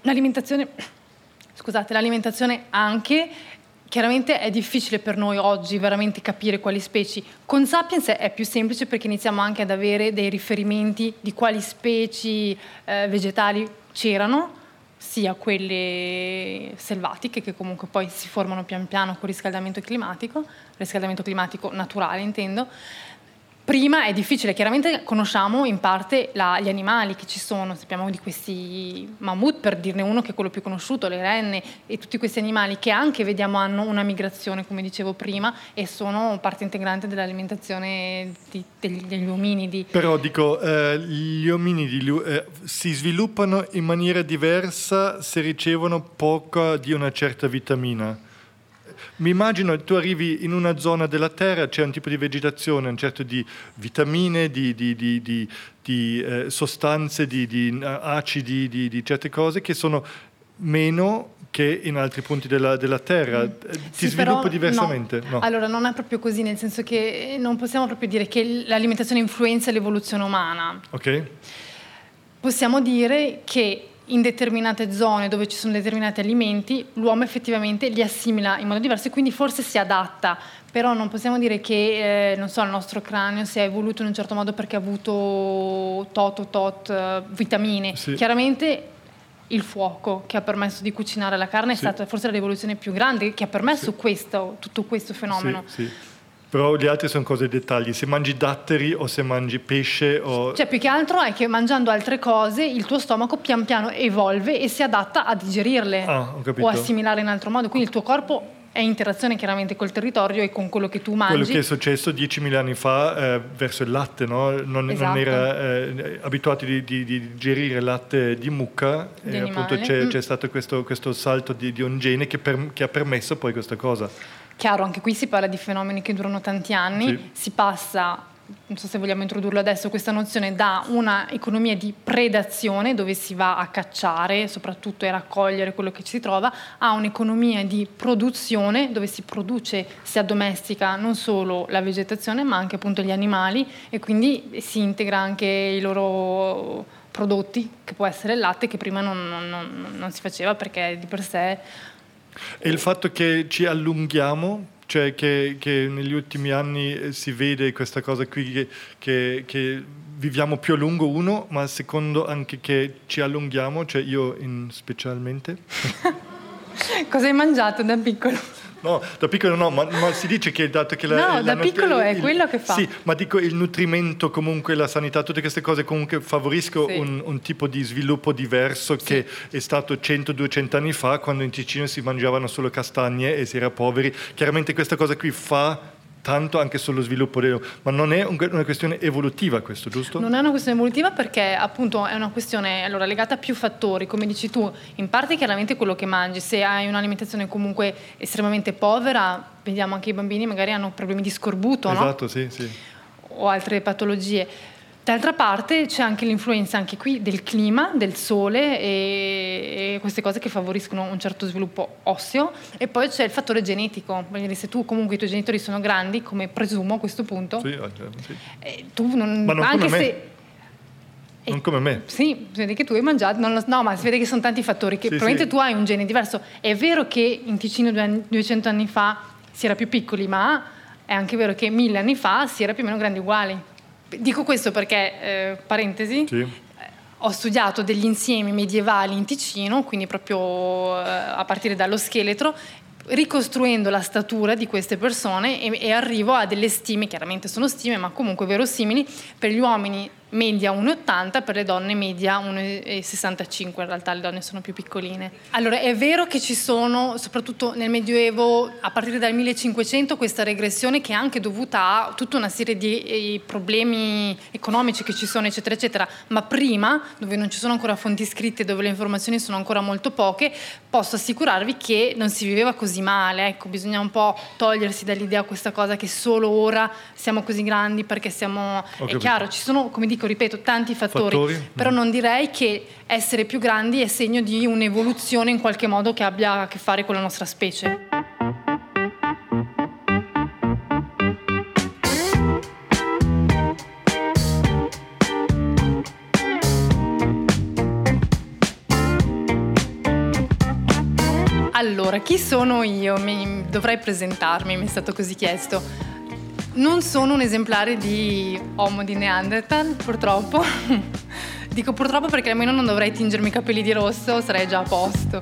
L'alimentazione, scusate, l'alimentazione anche, Chiaramente è difficile per noi oggi veramente capire quali specie. Con Sapiens è più semplice perché iniziamo anche ad avere dei riferimenti di quali specie eh, vegetali c'erano, sia quelle selvatiche che comunque poi si formano pian piano con il riscaldamento climatico, riscaldamento climatico naturale intendo, Prima è difficile, chiaramente conosciamo in parte la, gli animali che ci sono, sappiamo di questi mammut, per dirne uno che è quello più conosciuto, le renne e tutti questi animali che anche vediamo hanno una migrazione, come dicevo prima, e sono parte integrante dell'alimentazione di, degli, degli, ominidi. Però dico, eh, gli ominidi eh, si sviluppano in maniera diversa se ricevono poca di una certa vitamina mi immagino tu arrivi in una zona della Terra, c'è un tipo di vegetazione, un certo di vitamine, di, di, di, di eh, sostanze, di, acidi, di, certe cose che sono meno che in altri punti della, della Terra. Mm. Ti sì, sviluppa diversamente? No. no. Allora, non è proprio così, nel senso che non possiamo proprio dire che l'alimentazione influenza l'evoluzione umana. Ok. Possiamo dire che in determinate zone dove ci sono determinati alimenti, l'uomo effettivamente li assimila in modo diverso e quindi forse si adatta, però non possiamo dire che eh, so, il nostro cranio si è evoluto in un certo modo perché ha avuto tot o tot uh, vitamine. Sì. Chiaramente il fuoco che ha permesso di cucinare la carne sì. è stata forse la rivoluzione più grande che ha permesso sì. questo, tutto questo fenomeno. Sì, però gli altri sono cose dettagli, se mangi datteri o se mangi pesce o... Cioè più che altro è che mangiando altre cose il tuo stomaco pian piano evolve e si adatta a digerirle ah, o assimilarle in altro modo, quindi il tuo corpo è interazione chiaramente col territorio e con quello che tu mangi. Quello che è successo 10.000 anni fa eh, verso il latte, no? non, esatto. non, era eh, abituati di, di, di, digerire latte di mucca di e appunto c'è, mm. c'è, stato questo, questo salto di, di un gene che, per, che ha permesso poi questa cosa. Chiaro, anche qui si parla di fenomeni che durano tanti anni, sì. si passa non so se vogliamo introdurlo adesso, questa nozione da una economia di predazione dove si va a cacciare soprattutto e raccogliere quello che ci si trova, a un'economia di produzione dove si produce, si addomestica non solo la vegetazione ma anche appunto gli animali e quindi si integra anche i loro prodotti, che può essere il latte che prima non, non, non, non si faceva perché di per sé e il fatto che ci allunghiamo, cioè che, che negli ultimi anni eh, si vede questa cosa qui che, che, che, viviamo più a lungo uno, ma secondo anche che ci allunghiamo, cioè io in specialmente. Cosa hai mangiato da piccolo? No, da piccolo no, ma, ma, si dice che dato che la, No, la, da piccolo il, è quello che fa. Sì, ma dico il nutrimento, comunque la sanità, tutte queste cose comunque favoriscono sì. un, un, tipo di sviluppo diverso sì. che è stato 100-200 anni fa, quando in Ticino si mangiavano solo castagne e si era poveri. Chiaramente questa cosa qui fa tanto anche sullo sviluppo del... ma non è una questione evolutiva questo, giusto? Non è una questione evolutiva perché appunto è una questione allora, legata a più fattori, come dici tu, in parte chiaramente quello che mangi, se hai un'alimentazione comunque estremamente povera, vediamo anche i bambini magari hanno problemi di scorbuto, esatto, no? sì, sì. O altre patologie. D'altra parte c'è anche l'influenza anche qui del clima, del sole e, e, queste cose che favoriscono un certo sviluppo osseo e poi c'è il fattore genetico, dire, se tu comunque i tuoi genitori sono grandi, come presumo a questo punto, sì, ah, certo, sì. Eh, tu non, Ma non anche se... Me. Non come me. Sì, si vede che tu hai mangiato, lo, no, ma si vede che sono tanti fattori, che sì, probabilmente tu hai un gene diverso. È vero che in Ticino 200 anni fa si era più piccoli, ma è anche vero che mille anni fa si era più o meno grandi uguali. Dico questo perché, eh, parentesi, sì. ho studiato degli insiemi medievali in Ticino, quindi proprio eh, a partire dallo scheletro, ricostruendo la statura di queste persone e, e arrivo a delle stime, chiaramente sono stime, ma comunque verosimili, per gli uomini media 1,80, per le donne media 1,65, in realtà le donne sono più piccoline. Allora è vero che ci sono, soprattutto nel Medioevo, a partire dal 1500, questa regressione che è anche dovuta a tutta una serie di eh, problemi economici che ci sono, eccetera, eccetera, ma prima, dove non ci sono ancora fonti scritte, dove le informazioni sono ancora molto poche, posso assicurarvi che non si viveva così male, ecco, bisogna un po' togliersi dall'idea questa cosa che solo ora siamo così grandi perché siamo... È chiaro, ci sono, come dico, ripeto, tanti fattori, fattori, però non direi che essere più grandi è segno di un'evoluzione in qualche modo che abbia a che fare con la nostra specie. Allora, chi sono io? Mi, dovrei presentarmi, mi è stato così chiesto. Non sono un esemplare di Homo di Neanderthal, purtroppo. Dico purtroppo perché almeno non dovrei tingermi i capelli di rosso, sarei già a posto.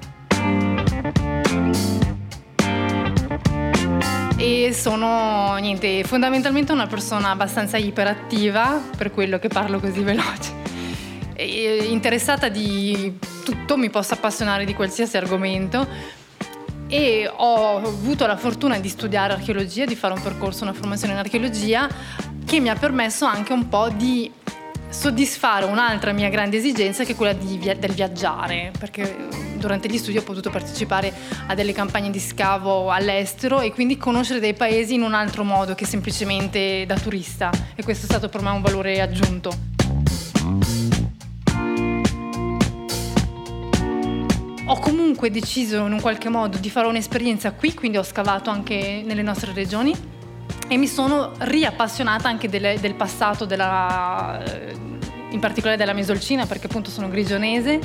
E sono, niente, fondamentalmente una persona abbastanza iperattiva, per quello che parlo così veloce. E interessata di tutto, mi posso appassionare di qualsiasi argomento e ho avuto la fortuna di studiare archeologia, di fare un percorso, una formazione in archeologia che mi ha permesso anche un po' di soddisfare un'altra mia grande esigenza che è quella via- del viaggiare, perché durante gli studi ho potuto partecipare a delle campagne di scavo all'estero e quindi conoscere dei paesi in un altro modo che semplicemente da turista e questo è stato per me un valore aggiunto. Ho comunque deciso in un qualche modo di fare un'esperienza qui, quindi ho scavato anche nelle nostre regioni e mi sono riappassionata anche delle, del passato, della, in particolare della Mesolcina, perché appunto sono grigionese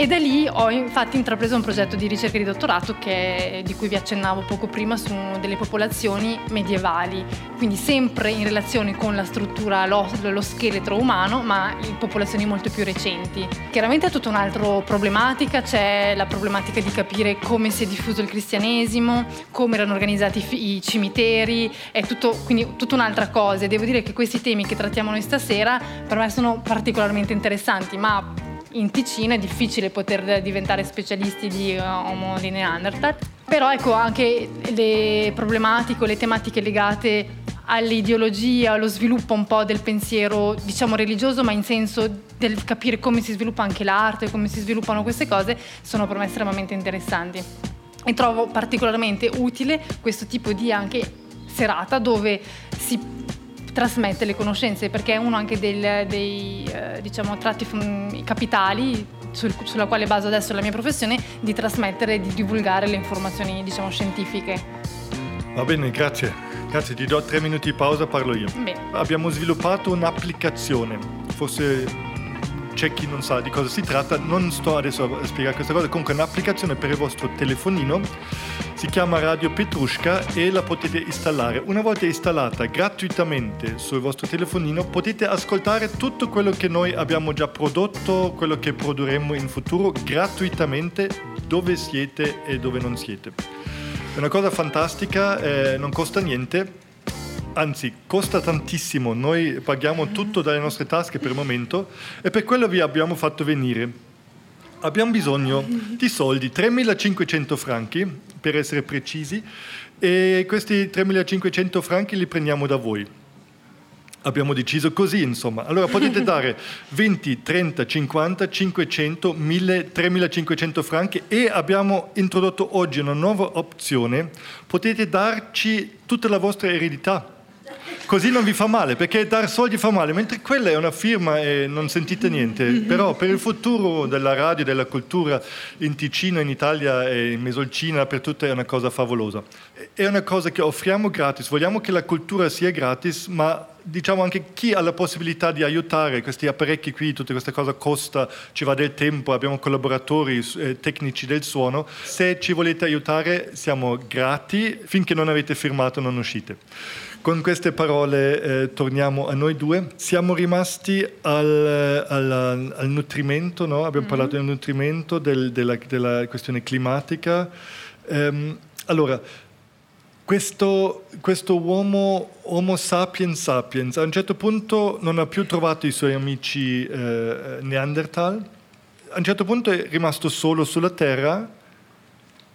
e da lì ho infatti intrapreso un progetto di ricerca di dottorato che, di cui vi accennavo poco prima su delle popolazioni medievali, quindi sempre in relazione con la struttura, lo, lo scheletro umano, ma in popolazioni molto più recenti. Chiaramente è tutta un'altra problematica, c'è la problematica di capire come si è diffuso il cristianesimo, come erano organizzati i cimiteri, è tutto, quindi tutta un'altra cosa. E devo dire che questi temi che trattiamo noi stasera per me sono particolarmente interessanti, ma in Ticino è difficile poter diventare specialisti di uh, Homo di Neanderthal, però ecco anche le problematiche le tematiche legate all'ideologia, allo sviluppo un po' del pensiero, diciamo religioso, ma in senso del capire come si sviluppa anche l'arte, come si sviluppano queste cose, sono per me estremamente interessanti. E trovo particolarmente utile questo tipo di anche serata dove si trasmette le conoscenze perché è uno anche del, dei eh, diciamo, tratti capitali sul, sulla quale baso adesso la mia professione di trasmettere e di divulgare le informazioni diciamo, scientifiche. Va bene, grazie. Grazie, ti do tre minuti di pausa, parlo io. Bene. Abbiamo sviluppato un'applicazione, forse c'è chi non sa di cosa si tratta, non sto adesso a spiegare questa cosa, comunque è un'applicazione per il vostro telefonino, si chiama Radio Petrushka e la potete installare. Una volta installata gratuitamente sul vostro telefonino potete ascoltare tutto quello che noi abbiamo già prodotto, quello che produrremo in futuro gratuitamente dove siete e dove non siete. È una cosa fantastica, eh, non costa niente anzi costa tantissimo, noi paghiamo tutto dalle nostre tasche per il momento e per quello vi abbiamo fatto venire. Abbiamo bisogno di soldi, 3.500 franchi per essere precisi e questi 3.500 franchi li prendiamo da voi. Abbiamo deciso così, insomma. Allora potete dare 20, 30, 50, 500, 1000, 3500 franchi e abbiamo introdotto oggi una nuova opzione. Potete darci tutta la vostra eredità così non vi fa male, perché dar soldi fa male, mentre quella è una firma e non sentite niente. Mm-hmm. Però per il futuro della radio, della cultura in Ticino, in Italia e in Mesolcina, dappertutto è una cosa favolosa. È una cosa che offriamo gratis, vogliamo che la cultura sia gratis, ma diciamo anche chi ha la possibilità di aiutare questi apparecchi qui, tutta questa cosa costa, ci va del tempo, abbiamo collaboratori eh, tecnici del suono, se ci volete aiutare siamo grati, finché non avete firmato non uscite. Con queste parole eh, torniamo a noi due. Siamo rimasti al, al, al nutrimento, no? abbiamo mm-hmm. parlato del nutrimento, del, della, della, questione climatica. Um, allora, questo, questo, uomo, Homo sapiens sapiens, a un certo punto non ha più trovato i suoi amici eh, Neanderthal, a un certo punto è rimasto solo sulla Terra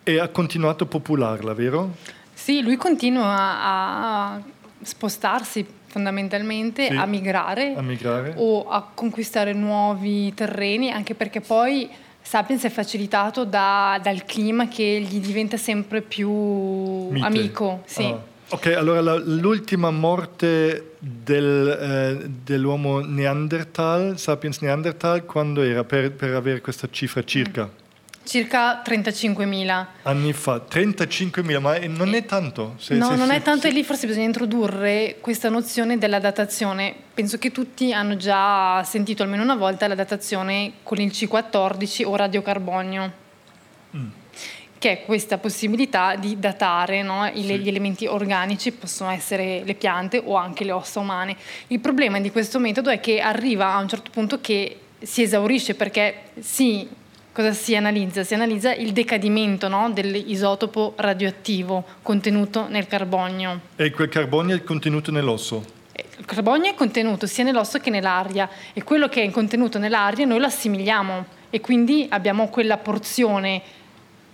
e ha continuato a popolarla, vero? Sì, lui continua a, spostarsi fondamentalmente, sì, a, migrare, a migrare o a conquistare nuovi terreni, anche perché poi Sapiens è facilitato da, dal clima che gli diventa sempre più Mite. amico. Sì. Ah. Ok, allora la, l'ultima morte del, eh, dell'uomo Neanderthal, Sapiens Neanderthal, quando era per, per avere questa cifra circa? Mm. Circa 35.000. Anni fa, 35.000, ma non è tanto? Se, no, se, non se, è tanto e lì forse bisogna introdurre questa nozione della datazione. Penso che tutti hanno già sentito almeno una volta la datazione con il C14 o radiocarbonio. Mm. Che è questa possibilità di datare no? sì. gli elementi organici, possono essere le piante o anche le ossa umane. Il problema di questo metodo è che arriva a un certo punto che si esaurisce perché sì, cosa si analizza? Si analizza il decadimento no? dell'isotopo radioattivo contenuto nel carbonio. E quel carbonio è contenuto nell'osso? Il carbonio è contenuto sia nell'osso che nell'aria e quello che è contenuto nell'aria noi lo assimiliamo e quindi abbiamo quella porzione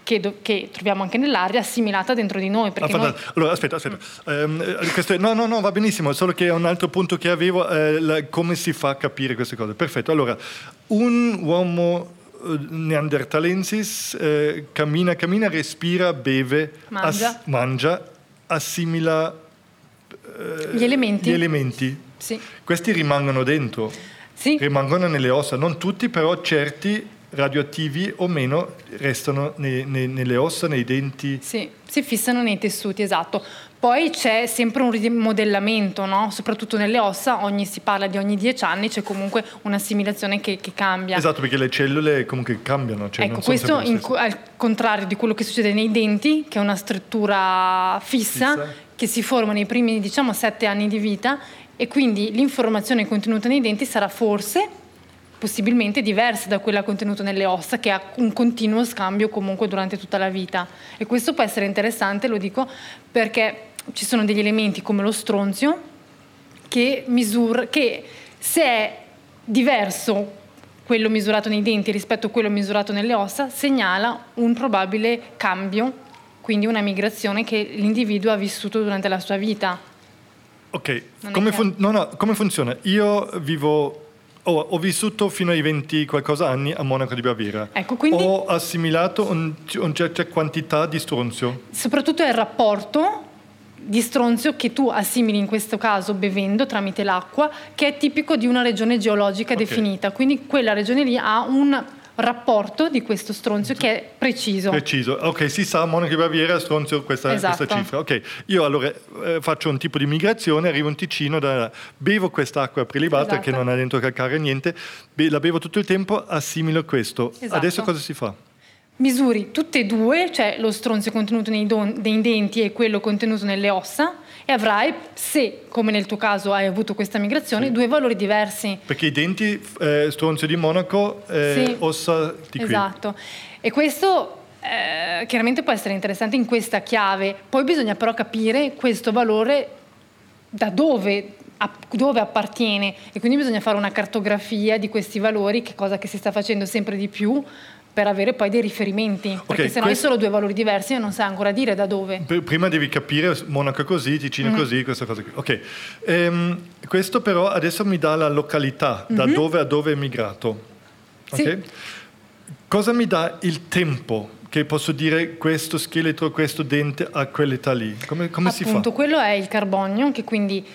che, do, che, troviamo anche nell'aria assimilata dentro di noi. Ah, noi... Allora, aspetta, aspetta. Um, questo, no, no, no, va benissimo, solo che è un altro punto che avevo, eh, la, come si fa a capire queste cose. Perfetto, allora, un uomo eh, neandertalensis eh, cammina, cammina, respira, beve, mangia, ass- mangia assimila eh, gli elementi. Gli elementi. Sì. Questi rimangono dentro, sì. rimangono nelle ossa, non tutti, però certi radioattivi o meno restano nei, nei, nelle ossa, nei denti. Sì, si fissano nei tessuti, esatto. Poi c'è sempre un rimodellamento, no? soprattutto nelle ossa, ogni, si parla di ogni dieci anni, c'è comunque un'assimilazione che, che cambia. Esatto, perché le cellule comunque cambiano. Cioè ecco, questo in, al contrario di quello che succede nei denti, che è una struttura fissa, fissa. che si forma nei primi diciamo sette anni di vita e quindi l'informazione contenuta nei denti sarà forse possibilmente diversa da quella contenuta nelle ossa, che ha un continuo scambio comunque durante tutta la vita. E questo può essere interessante, lo dico, perché ci sono degli elementi come lo stronzio che, misura, che se è diverso quello misurato nei denti rispetto a quello misurato nelle ossa, segnala un probabile cambio, quindi una migrazione che l'individuo ha vissuto durante la sua vita. Ok, come, fun- no, no, come funziona? Io vivo Oh, ho vissuto fino ai 20 qualcosa anni a Monaco di Baviera. Ecco, quindi... Ho assimilato un, una certa quantità di stronzio. Soprattutto il rapporto di stronzio che tu assimili in questo caso bevendo tramite l'acqua, che è tipico di una regione geologica okay. definita. Quindi quella regione lì ha un rapporto di questo stronzio che è preciso. Preciso, ok, si sa, Monaco Baviera, stronzio, questa, esatto. questa cifra. Ok, io allora eh, faccio un tipo di migrazione, arrivo in Ticino, da, bevo quest'acqua prelibata esatto. che non ha dentro calcare niente, be- la bevo tutto il tempo, assimilo questo. Esatto. Adesso cosa si fa? Misuri tutte e due, cioè lo stronzio contenuto nei, don- nei denti e quello contenuto nelle ossa, e avrai, se come nel tuo caso hai avuto questa migrazione, sì. due valori diversi. Perché i denti, eh, stronzio di Monaco, eh, sì. ossa di qui. Esatto. E questo eh, chiaramente può essere interessante in questa chiave. Poi bisogna però capire questo valore da dove dove appartiene e quindi bisogna fare una cartografia di questi valori, che cosa che si sta facendo sempre di più per avere poi dei riferimenti, okay, perché se no hai solo due valori diversi e non sai ancora dire da dove. Prima devi capire Monaco così, Ticino mm-hmm. così, questa cosa qui. Ok, ehm, questo però adesso mi dà la località, da mm-hmm. dove a dove è migrato. Okay? Sì. Cosa mi dà il tempo? Che posso dire questo scheletro, questo dente a quell'età lì? Come, come si fa? Appunto, quello è il carbonio, che quindi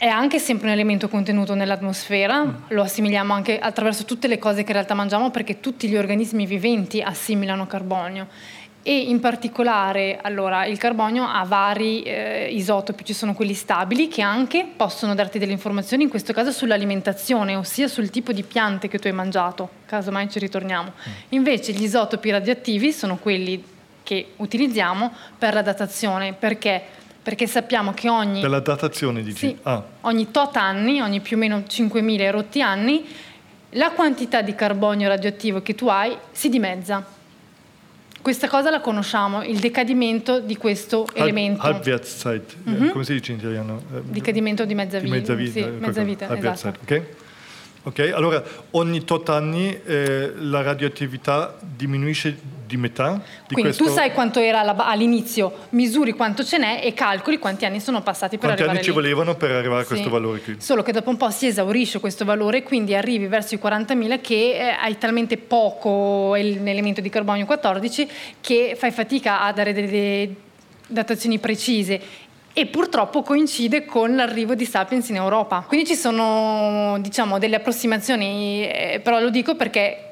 è anche sempre un elemento contenuto nell'atmosfera, mm. lo assimiliamo anche attraverso tutte le cose che in realtà mangiamo perché tutti gli organismi viventi assimilano carbonio e in particolare allora, il carbonio ha vari eh, isotopi, ci sono quelli stabili che anche possono darti delle informazioni, in questo caso sull'alimentazione, ossia sul tipo di piante che tu hai mangiato, caso mai ci ritorniamo. Mm. Invece gli isotopi radioattivi sono quelli che utilizziamo per la datazione, perché perché sappiamo che ogni... Per la datazione dici? Sì, ah. ogni tot anni, ogni più o meno 5.000 rotti anni, la quantità di carbonio radioattivo che tu hai si dimezza. Questa cosa la conosciamo, il decadimento di questo Halb, elemento. Halbwertszeit, mm-hmm. come si dice in italiano? Decadimento di mezza, di mezza vita. Sì, mezza vita, esatto. Okay. ok, allora ogni tot anni eh, la radioattività diminuisce di metà. Di Quindi questo... tu sai quanto era all'inizio, misuri quanto ce n'è e calcoli quanti anni sono passati per quanti arrivare Quanti anni ci volevano per arrivare a questo sì. valore qui? Solo che dopo un po' si esaurisce questo valore e quindi arrivi verso i 40.000 che eh, hai talmente poco elemento di carbonio 14 che fai fatica a dare delle datazioni precise e purtroppo coincide con l'arrivo di Sapiens in Europa. Quindi ci sono diciamo, delle approssimazioni, eh, però lo dico perché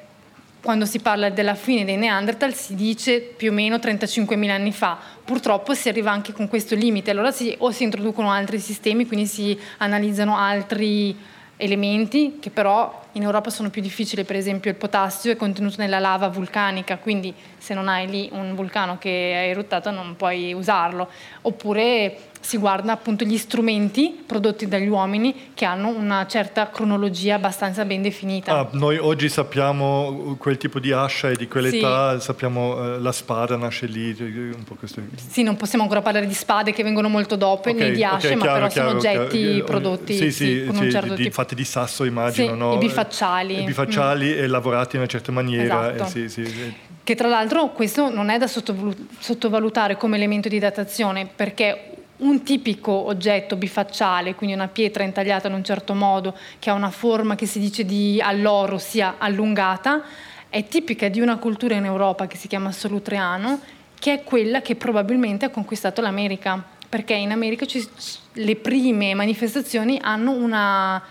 quando si parla della fine dei Neanderthal si dice più o meno 35.000 anni fa. Purtroppo si arriva anche con questo limite, allora si, o si introducono altri sistemi, quindi si analizzano altri elementi che però in Europa sono più difficili, per esempio il potassio è contenuto nella lava vulcanica, quindi se non hai lì un vulcano che è eruttato non puoi usarlo, oppure si guarda appunto gli strumenti prodotti dagli uomini che hanno una certa cronologia abbastanza ben definita. Ah, noi oggi sappiamo quel tipo di ascia e di quell'età, sì. sappiamo eh, la spada nasce lì, un po' questo. Sì, non possiamo ancora parlare di spade che vengono molto dopo okay, né di asce, okay, ma chiaro, però chiaro, sono oggetti chiaro. prodotti sì, sì, con un certo di, tipo. fatti di sasso immagino, sì, no? I bifacciali. Bifacciali mm. e lavorati in una certa maniera. Eh, esatto. Eh, Che tra l'altro questo non è da sottovalutare come elemento di datazione, perché un tipico oggetto bifacciale, quindi una pietra intagliata in un certo modo, che ha una forma che si dice di alloro sia allungata, è tipica di una cultura in Europa che si chiama Solutreano, che è quella che probabilmente ha conquistato l'America, perché in America ci, le prime manifestazioni hanno una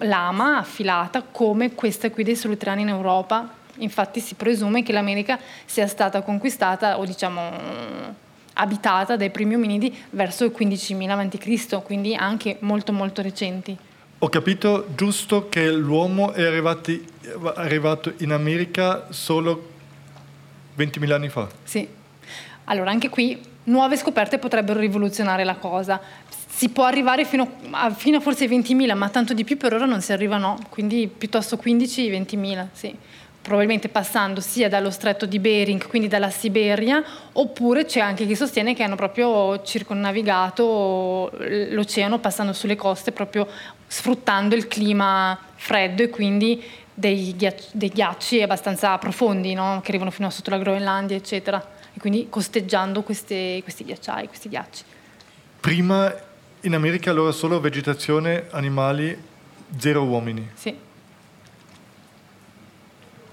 lama affilata come questa qui dei Solutreani in Europa. Infatti si presume che l'America sia stata conquistata o diciamo abitata dai primi ominidi verso il 15.000 a.C., quindi anche molto molto recenti. Ho capito giusto che l'uomo è arrivati, arrivato in America solo 20.000 anni fa? Sì. Allora, anche qui nuove scoperte potrebbero rivoluzionare la cosa. Si può arrivare fino a, fino a forse 20.000, ma tanto di più per ora non si arriva, no. Quindi piuttosto 15-20.000, sì probabilmente passando sia dallo stretto di Bering, quindi dalla Siberia, oppure c'è anche chi sostiene che hanno proprio circonnavigato l'oceano passando sulle coste, proprio sfruttando il clima freddo e quindi dei, ghiacci, dei ghiacci abbastanza profondi, no? che arrivano fino a sotto la Groenlandia, eccetera, e quindi costeggiando queste, questi ghiacciai, questi ghiacci. Prima in America allora solo vegetazione, animali, zero uomini. Sì.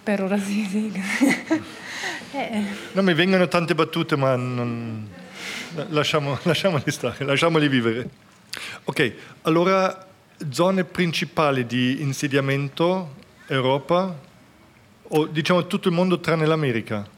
Per ora sì, sì. eh. No, mi vengono tante battute, ma non... Lasciamo, lasciamoli stare, lasciamoli vivere. Ok, allora zone principali di insediamento, Europa, o diciamo tutto il mondo tranne l'America?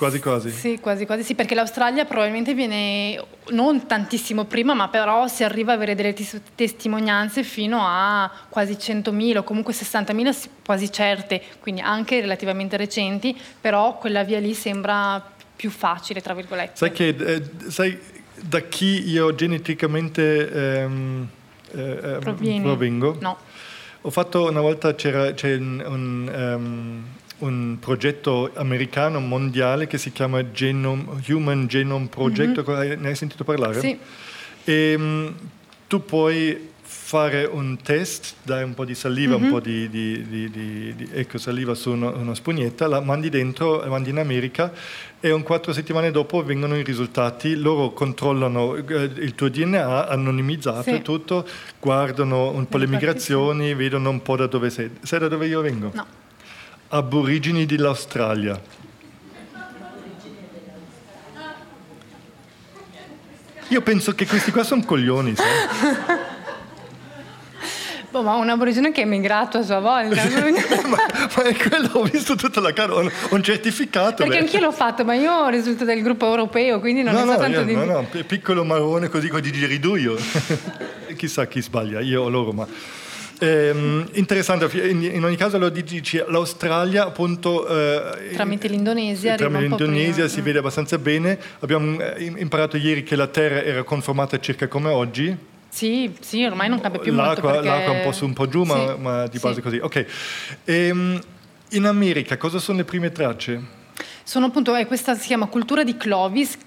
Quasi quasi. Sì, quasi quasi sì, perché l'Australia probabilmente viene non tantissimo prima, ma però si arriva a avere delle testimonianze fino a quasi 100.000 o comunque 60.000 quasi certe, quindi anche relativamente recenti, però quella via lì sembra più facile, tra virgolette. Sai che eh, sai, da chi io geneticamente ehm, eh, ehm, provengo? No. Ho fatto una volta, c'era, c'è un, un um, un progetto americano mondiale che si chiama Genome, Human Genome Project, mm-hmm. ne hai sentito parlare? Sì. E, um, tu puoi fare un test, dai un po' di saliva, mm-hmm. un po' di, di, di, di ecco, saliva su una, una, spugnetta, la mandi dentro, la mandi in America e un quattro settimane dopo vengono i risultati, loro controllano eh, il tuo DNA anonimizzato sì. tutto, guardano un po' le migrazioni, vedono un po' da dove sei. Sai da dove io vengo? No aborigeni dell'Australia. Io penso che questi qua sono coglioni, sai? Boh, ma un aborigene che è emigrato a sua volta. ma, ma, è quello, ho visto tutta la cara, ho un certificato. Perché beh. anch'io l'ho fatto, ma io risulto del gruppo europeo, quindi non no, so no, tanto io, di... No, no, piccolo marrone così con i giriduio. Chissà chi sbaglia, io o loro, ma... Eh, interessante, in, in, ogni caso lo dici, l'Australia appunto... Eh, tramite l'Indonesia. Tramite l'Indonesia si vede abbastanza bene. Abbiamo eh, imparato ieri che la Terra era conformata circa come oggi. Sì, sì, ormai non cambia più l'acqua, molto perché... L'acqua un po' su, un po' giù, ma, sì, ma di base sì. così. Ok. Ehm, in America cosa sono le prime tracce? Sono appunto, eh, questa si chiama cultura di Clovis,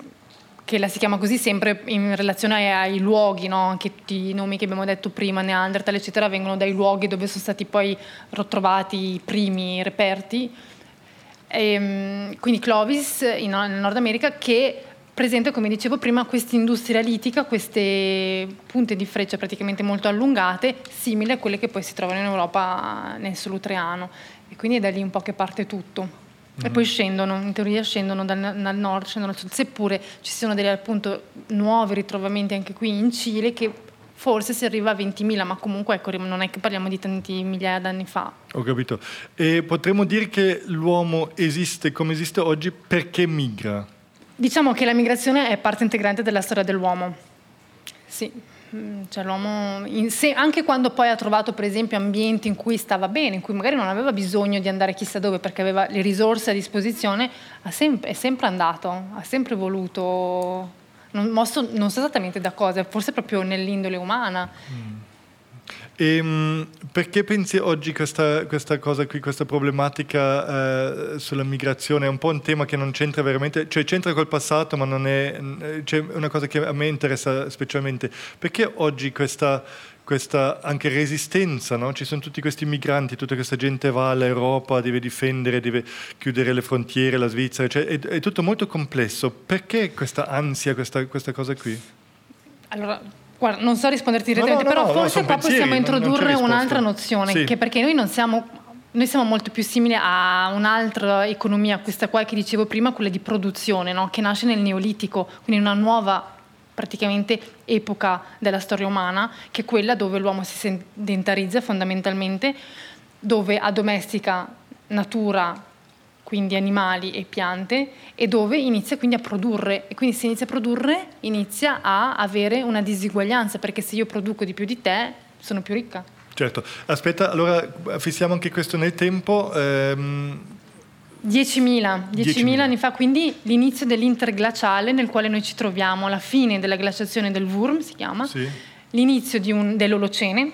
che la si chiama così sempre in relazione ai, luoghi, no? anche tutti i nomi che abbiamo detto prima, Neanderthal, eccetera, vengono dai luoghi dove sono stati poi ritrovati i primi reperti. E, ehm, quindi Clovis in, Nord America che presenta, come dicevo prima, questa industria litica, queste punte di freccia praticamente molto allungate, simili a quelle che poi si trovano in Europa nel Solutreano. E quindi è da lì un po' che parte tutto. E poi scendono, in teoria scendono dal, dal nord, scendono al sud, seppure ci siano degli appunto nuovi ritrovamenti anche qui in Cile che forse si arriva a 20.000, ma comunque ecco, non è che parliamo di tanti migliaia d'anni fa. Ho capito. E potremmo dire che l'uomo esiste come esiste oggi perché migra? Diciamo che la migrazione è parte integrante della storia dell'uomo. Sì. Mm, cioè l'uomo, sé, anche quando poi ha trovato per esempio ambienti in cui stava bene, in cui magari non aveva bisogno di andare chissà dove perché aveva le risorse a disposizione, sempre, è sempre andato, ha sempre voluto, non, mosso, non so esattamente da cosa, forse proprio nell'indole umana. Mm. E, ehm, perché pensi oggi questa, questa cosa qui, questa problematica eh, sulla migrazione? È un po' un tema che non c'entra veramente, cioè c'entra col passato, ma non è, c'è una cosa che a me interessa specialmente. Perché oggi questa, questa anche resistenza, no? ci sono tutti questi migranti, tutta questa gente va all'Europa, deve difendere, deve chiudere le frontiere, la Svizzera, cioè è, è, tutto molto complesso. Perché questa ansia, questa, questa cosa qui? Allora, guarda, non so risponderti direttamente, no, no, però forse qua pensieri, possiamo introdurre un'altra nozione, sì. che perché noi non siamo noi siamo molto più simili a un'altra economia, questa qua che dicevo prima, quella di produzione, no? che nasce nel Neolitico, quindi una nuova praticamente epoca della storia umana, che è quella dove l'uomo si sedentarizza fondamentalmente, dove addomestica natura, quindi animali e piante, e dove inizia quindi a produrre. E quindi se inizia a produrre, inizia a avere una disuguaglianza, perché se io produco di più di te, sono più ricca. Certo, aspetta, allora fissiamo anche questo nel tempo. Ehm, 10.000, 10.000 anni fa, quindi l'inizio dell'interglaciale nel quale noi ci troviamo, la fine della glaciazione del Wurm si chiama, sì. l'inizio un, dell'Olocene,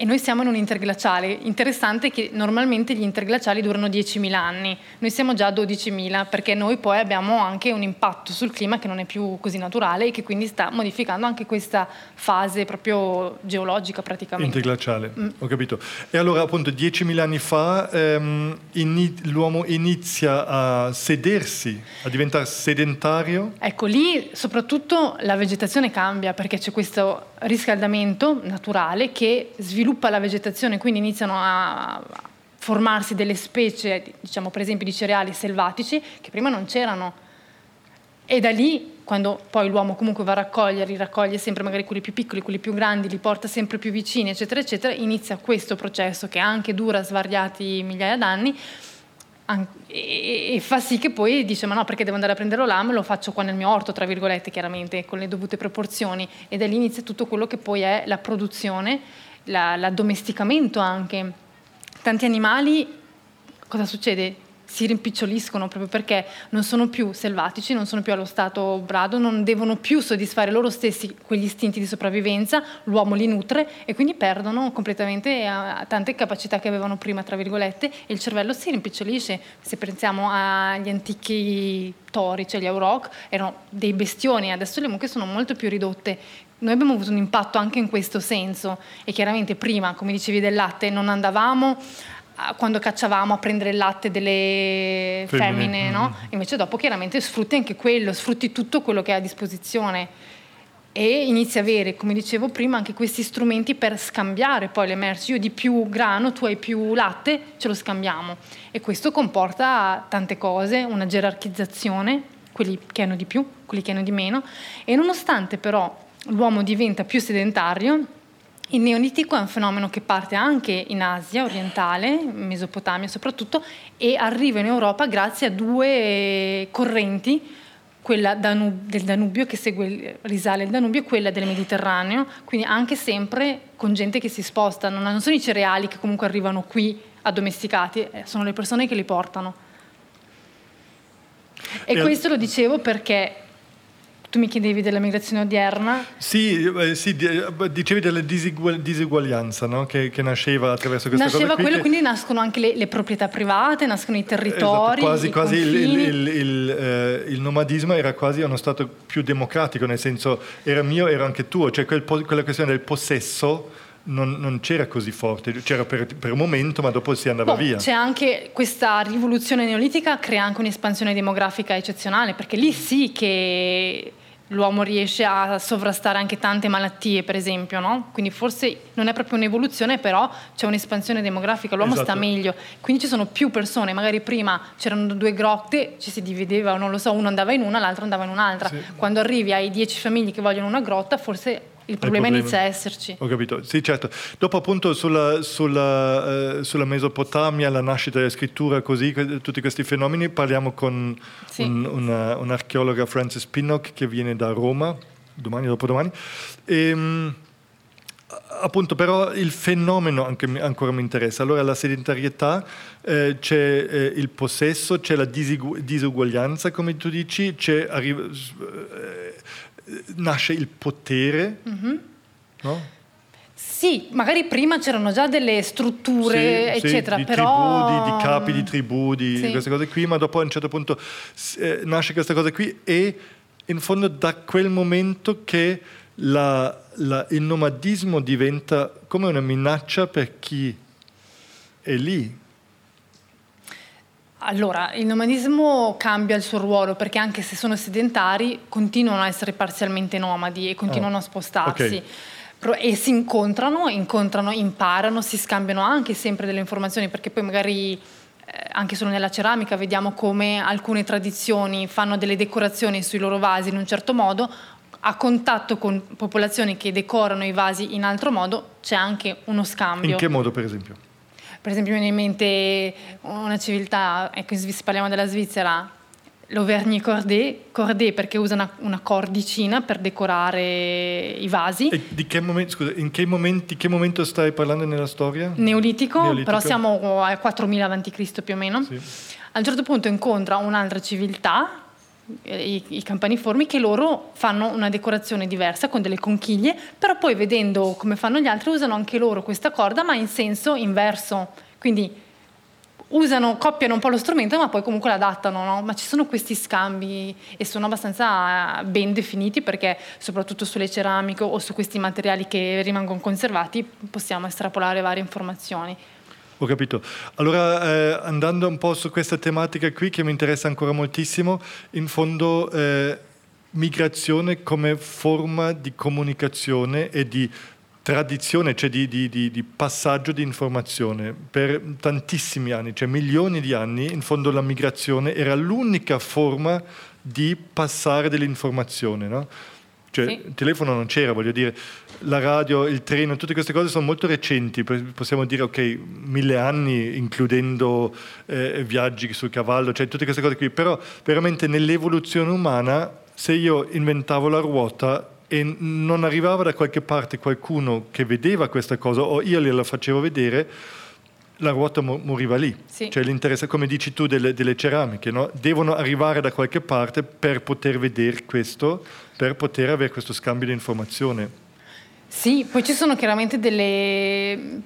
e noi siamo in un interglaciale. Interessante che normalmente gli interglaciali durano 10.000 anni, noi siamo già a 12.000 perché noi poi abbiamo anche un impatto sul clima che non è più così naturale e che quindi sta modificando anche questa fase proprio geologica praticamente. Interglaciale, mm. ho capito. E allora appunto 10.000 anni fa ehm, in, l'uomo inizia a sedersi, a diventare sedentario? Ecco, lì soprattutto la vegetazione cambia perché c'è questo riscaldamento naturale che sviluppa sviluppa la vegetazione, quindi iniziano a formarsi delle specie, diciamo per esempio di cereali selvatici, che prima non c'erano. E da lì, quando poi l'uomo comunque va a raccogliere, raccoglie sempre magari quelli più piccoli, quelli più grandi, li porta sempre più vicini, eccetera, eccetera, inizia questo processo che anche dura svariati migliaia d'anni e, fa sì che poi dice ma no perché devo andare a prendere l'ame lo faccio qua nel mio orto tra virgolette chiaramente con le dovute proporzioni e da lì inizia tutto quello che poi è la produzione la, l'addomesticamento anche. Tanti animali, cosa succede? si rimpiccioliscono proprio perché non sono più selvatici, non sono più allo stato brado, non devono più soddisfare loro stessi quegli istinti di sopravvivenza, l'uomo li nutre e quindi perdono completamente tante capacità che avevano prima, tra virgolette, e il cervello si rimpicciolisce. Se pensiamo agli antichi tori, cioè gli auroch, erano dei bestioni, adesso le mucche sono molto più ridotte, noi abbiamo avuto un impatto anche in questo senso e chiaramente prima, come dicevi del latte, non andavamo a, quando cacciavamo a prendere il latte delle femmine, femmine no? Mm. Invece dopo chiaramente sfrutti anche quello, sfrutti tutto quello che hai a disposizione e inizi a avere, come dicevo prima, anche questi strumenti per scambiare poi le merci. Io di più grano, tu hai più latte, ce lo scambiamo. E questo comporta tante cose, una gerarchizzazione, quelli che hanno di più, quelli che hanno di meno. E nonostante però l'uomo diventa più sedentario. Il neolitico è un fenomeno che parte anche in Asia orientale, Mesopotamia soprattutto, e arriva in Europa grazie a due correnti, quella del Danubio che segue, risale il Danubio e quella del Mediterraneo, quindi anche sempre con gente che si sposta, non sono i cereali che comunque arrivano qui addomesticati, eh, sono le persone che li portano. E, e questo lo dicevo perché tu mi chiedevi della migrazione odierna? Sì, eh, sì eh, dicevi della disuguaglianza no? che, che, nasceva attraverso questa nasceva cosa. Nasceva quello, quindi nascono anche le, le, proprietà private, nascono i territori. Esatto, quasi, quasi il, il, il, eh, il, nomadismo era quasi uno stato più democratico, nel senso era mio, era anche tuo, cioè quel, quella questione del possesso non, non, c'era così forte, c'era per, per, un momento, ma dopo si andava boh, via. C'è anche questa rivoluzione neolitica, crea anche un'espansione demografica eccezionale, perché lì sì che l'uomo riesce a sovrastare anche tante malattie, per esempio, no? Quindi forse non è proprio un'evoluzione, però c'è un'espansione demografica, l'uomo esatto. sta meglio. Quindi ci sono più persone, magari prima c'erano due grotte, ci si divideva, non lo so, uno andava in una, l'altro andava in un'altra. Sì. Quando arrivi ai dieci famiglie che vogliono una grotta, forse il problema, inizia a esserci. Ho capito, sì certo. Dopo appunto sulla, sulla, eh, sulla Mesopotamia, la nascita della scrittura, così, tutti questi fenomeni, parliamo con sì. un, una, un'archeologa Frances Pinnock che viene da Roma, domani o dopodomani. E, ehm, appunto però il fenomeno anche, ancora mi interessa. Allora la sedentarietà, eh, c'è eh, il possesso, c'è la disigu- disuguaglianza come tu dici, c'è... Nasce il potere, mm-hmm. no? Sì, magari prima c'erano già delle strutture, sì, eccetera, sì, di però... Tribù, di, di, capi di tribù, di sì. queste cose qui, ma dopo a un certo punto eh, nasce questa cosa qui e in fondo da quel momento che la, la, il nomadismo diventa come una minaccia per chi è lì. Allora, il nomadismo cambia il suo ruolo perché anche se sono sedentari continuano a essere parzialmente nomadi e continuano oh. a spostarsi. Okay e si incontrano, incontrano, imparano, si scambiano anche sempre delle informazioni perché poi magari eh, anche solo nella ceramica vediamo come alcune tradizioni fanno delle decorazioni sui loro vasi in un certo modo, a contatto con popolazioni che decorano i vasi in altro modo c'è anche uno scambio. In che modo per esempio? Per esempio mi viene in mente una civiltà, ecco se parliamo della Svizzera, l'Auvergne Cordé, Cordé perché usa una, una, cordicina per decorare i vasi. E di che momento, scusa, in che, momenti, che momento stai parlando nella storia? Neolitico, Neolitico. però siamo a 4000 a.C. più o meno. Sì. A un certo punto incontra un'altra civiltà, i, i campaniformi, che loro fanno una decorazione diversa con delle conchiglie, però poi vedendo come fanno gli altri usano anche loro questa corda ma in senso inverso. Quindi usano, coppiano un po' lo strumento, ma poi comunque l'adattano, no? Ma ci sono questi scambi e sono abbastanza ben definiti perché soprattutto sulle ceramiche o su questi materiali che rimangono conservati possiamo estrapolare varie informazioni. Ho capito. Allora, eh, andando un po' su questa tematica qui che mi interessa ancora moltissimo, in fondo eh, migrazione come forma di comunicazione e di tradizione, cioè di, di, di, di, passaggio di informazione per tantissimi anni, cioè milioni di anni, in fondo la migrazione era l'unica forma di passare dell'informazione. No? Cioè, sì. il telefono non c'era, voglio dire, la radio, il treno, tutte queste cose sono molto recenti, possiamo dire ok, mille anni, includendo eh, viaggi sul cavallo, cioè tutte queste cose qui, però veramente nell'evoluzione umana, se io inventavo la ruota, e non arrivava da qualche parte qualcuno che vedeva questa cosa o io gliela facevo vedere, la ruota moriva lì. Sì. Cioè l'interesse, come dici tu, delle, delle ceramiche, no? devono arrivare da qualche parte per poter vedere questo, per poter avere questo scambio di informazione. Sì, poi ci sono chiaramente delle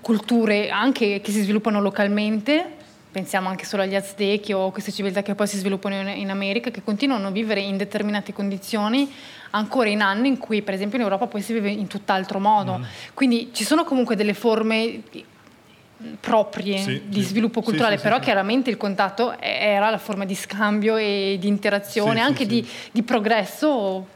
culture anche che si sviluppano localmente, pensiamo anche solo agli Aztechi o queste civiltà che poi si sviluppano in, America, che continuano a vivere in determinate condizioni ancora in anni in cui per esempio in Europa poi si vive in tutt'altro modo. Mm. Quindi ci sono comunque delle forme proprie sì, di sì, sviluppo culturale, sì, però chiaramente il contatto era la forma di scambio e di interazione, anche di, di progresso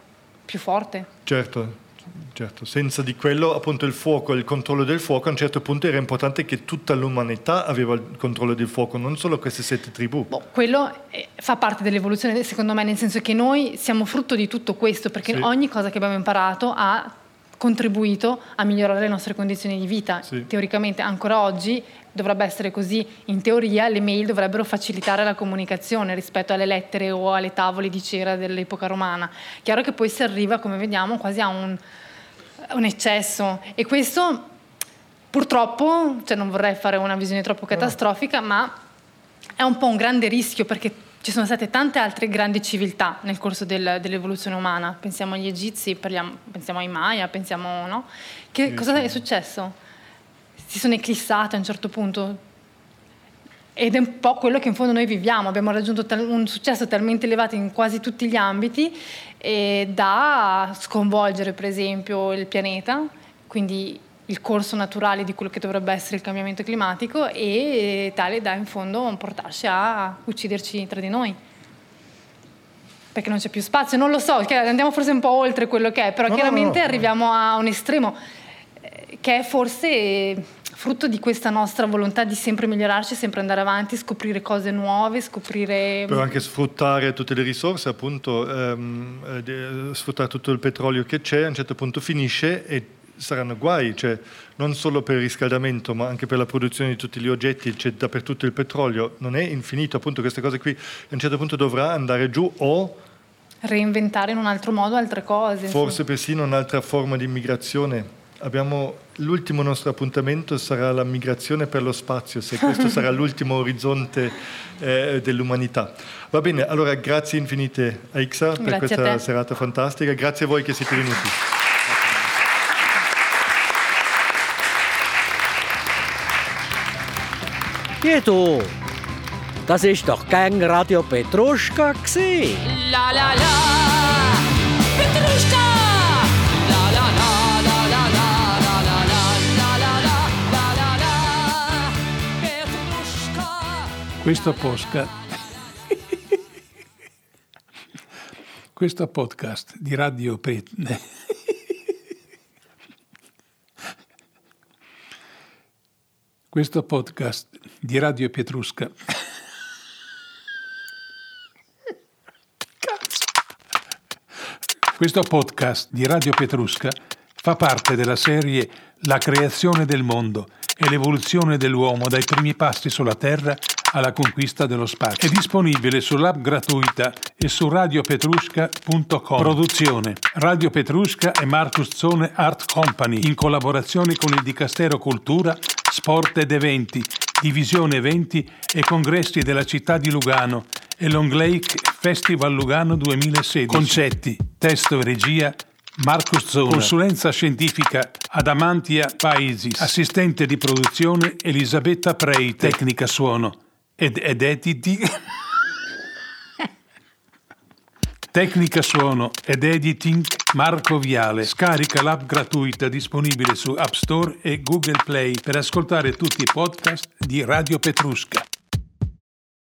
più forte. Certo, Certo, senza di quello appunto il fuoco, il controllo del fuoco, a un certo punto era importante che tutta l'umanità aveva il controllo del fuoco, non solo queste sette tribù. Boh, quello eh, fa parte dell'evoluzione secondo me, nel senso che noi siamo frutto di tutto questo, perché sì. ogni cosa che abbiamo imparato ha contribuito a migliorare le nostre condizioni di vita. Sì. Teoricamente ancora oggi dovrebbe essere così, in teoria le mail dovrebbero facilitare la comunicazione rispetto alle lettere o alle tavole di cera dell'epoca romana. Chiaro che poi si arriva, come vediamo, quasi a un un eccesso e questo purtroppo, cioè non vorrei fare una visione troppo catastrofica, ma è un po' un grande rischio perché ci sono state tante altre grandi civiltà nel corso del, dell'evoluzione umana. Pensiamo agli egizi, parliamo, pensiamo ai Maya, pensiamo, no? Che, cosa è successo? Si sono eclissate a un certo punto, ed è un po' quello che in fondo noi viviamo, abbiamo raggiunto un successo talmente elevato in quasi tutti gli ambiti da sconvolgere per esempio il pianeta, quindi il corso naturale di quello che dovrebbe essere il cambiamento climatico e tale da in fondo portarci a ucciderci tra di noi. Perché non c'è più spazio, non lo so, andiamo forse un po' oltre quello che è, però no, chiaramente no, no, arriviamo a un estremo eh, che è forse frutto di questa nostra volontà di sempre migliorarci, sempre andare avanti, scoprire cose nuove, scoprire... Però anche sfruttare tutte le risorse, appunto, ehm, eh, sfruttare tutto il petrolio che c'è, a un certo punto finisce e saranno guai, cioè non solo per il riscaldamento ma anche per la produzione di tutti gli oggetti, c'è dappertutto il petrolio, non è infinito, appunto queste cose qui a un certo punto dovrà andare giù o reinventare in un altro modo altre cose. Forse insomma. persino un'altra forma di immigrazione Abbiamo, l'ultimo nostro appuntamento sarà la migrazione per lo spazio, se questo sarà l'ultimo orizzonte eh, dell'umanità. Va bene, allora grazie infinite a Ixa per grazie questa serata fantastica, grazie a voi che siete venuti. Pietro, das ist doch kein Radio Petruschka. La la la, Questo podcast, questo podcast di Radio Pet... Questo podcast di Radio Pietrusca. Questo podcast di Radio Petrusca fa parte della serie La creazione del mondo e l'evoluzione dell'uomo dai primi passi sulla Terra alla conquista dello spazio. È disponibile sull'app gratuita e su radiopetrusca.com. Produzione Radio Petrusca e Marcus Zone Art Company in collaborazione con il Dicastero Cultura, Sport ed Eventi, Divisione Eventi e Congressi della città di Lugano e Long Lake Festival Lugano 2016. Concetti, testo e regia Marcus Zona. Consulenza scientifica Adamantia Paesi. Assistente di produzione Elisabetta Prei. Tecnica suono ed, ed editi. Tecnica suono ed editing Marco Viale. Scarica l'app gratuita disponibile su App Store e Google Play per ascoltare tutti i podcast di Radio Petrusca.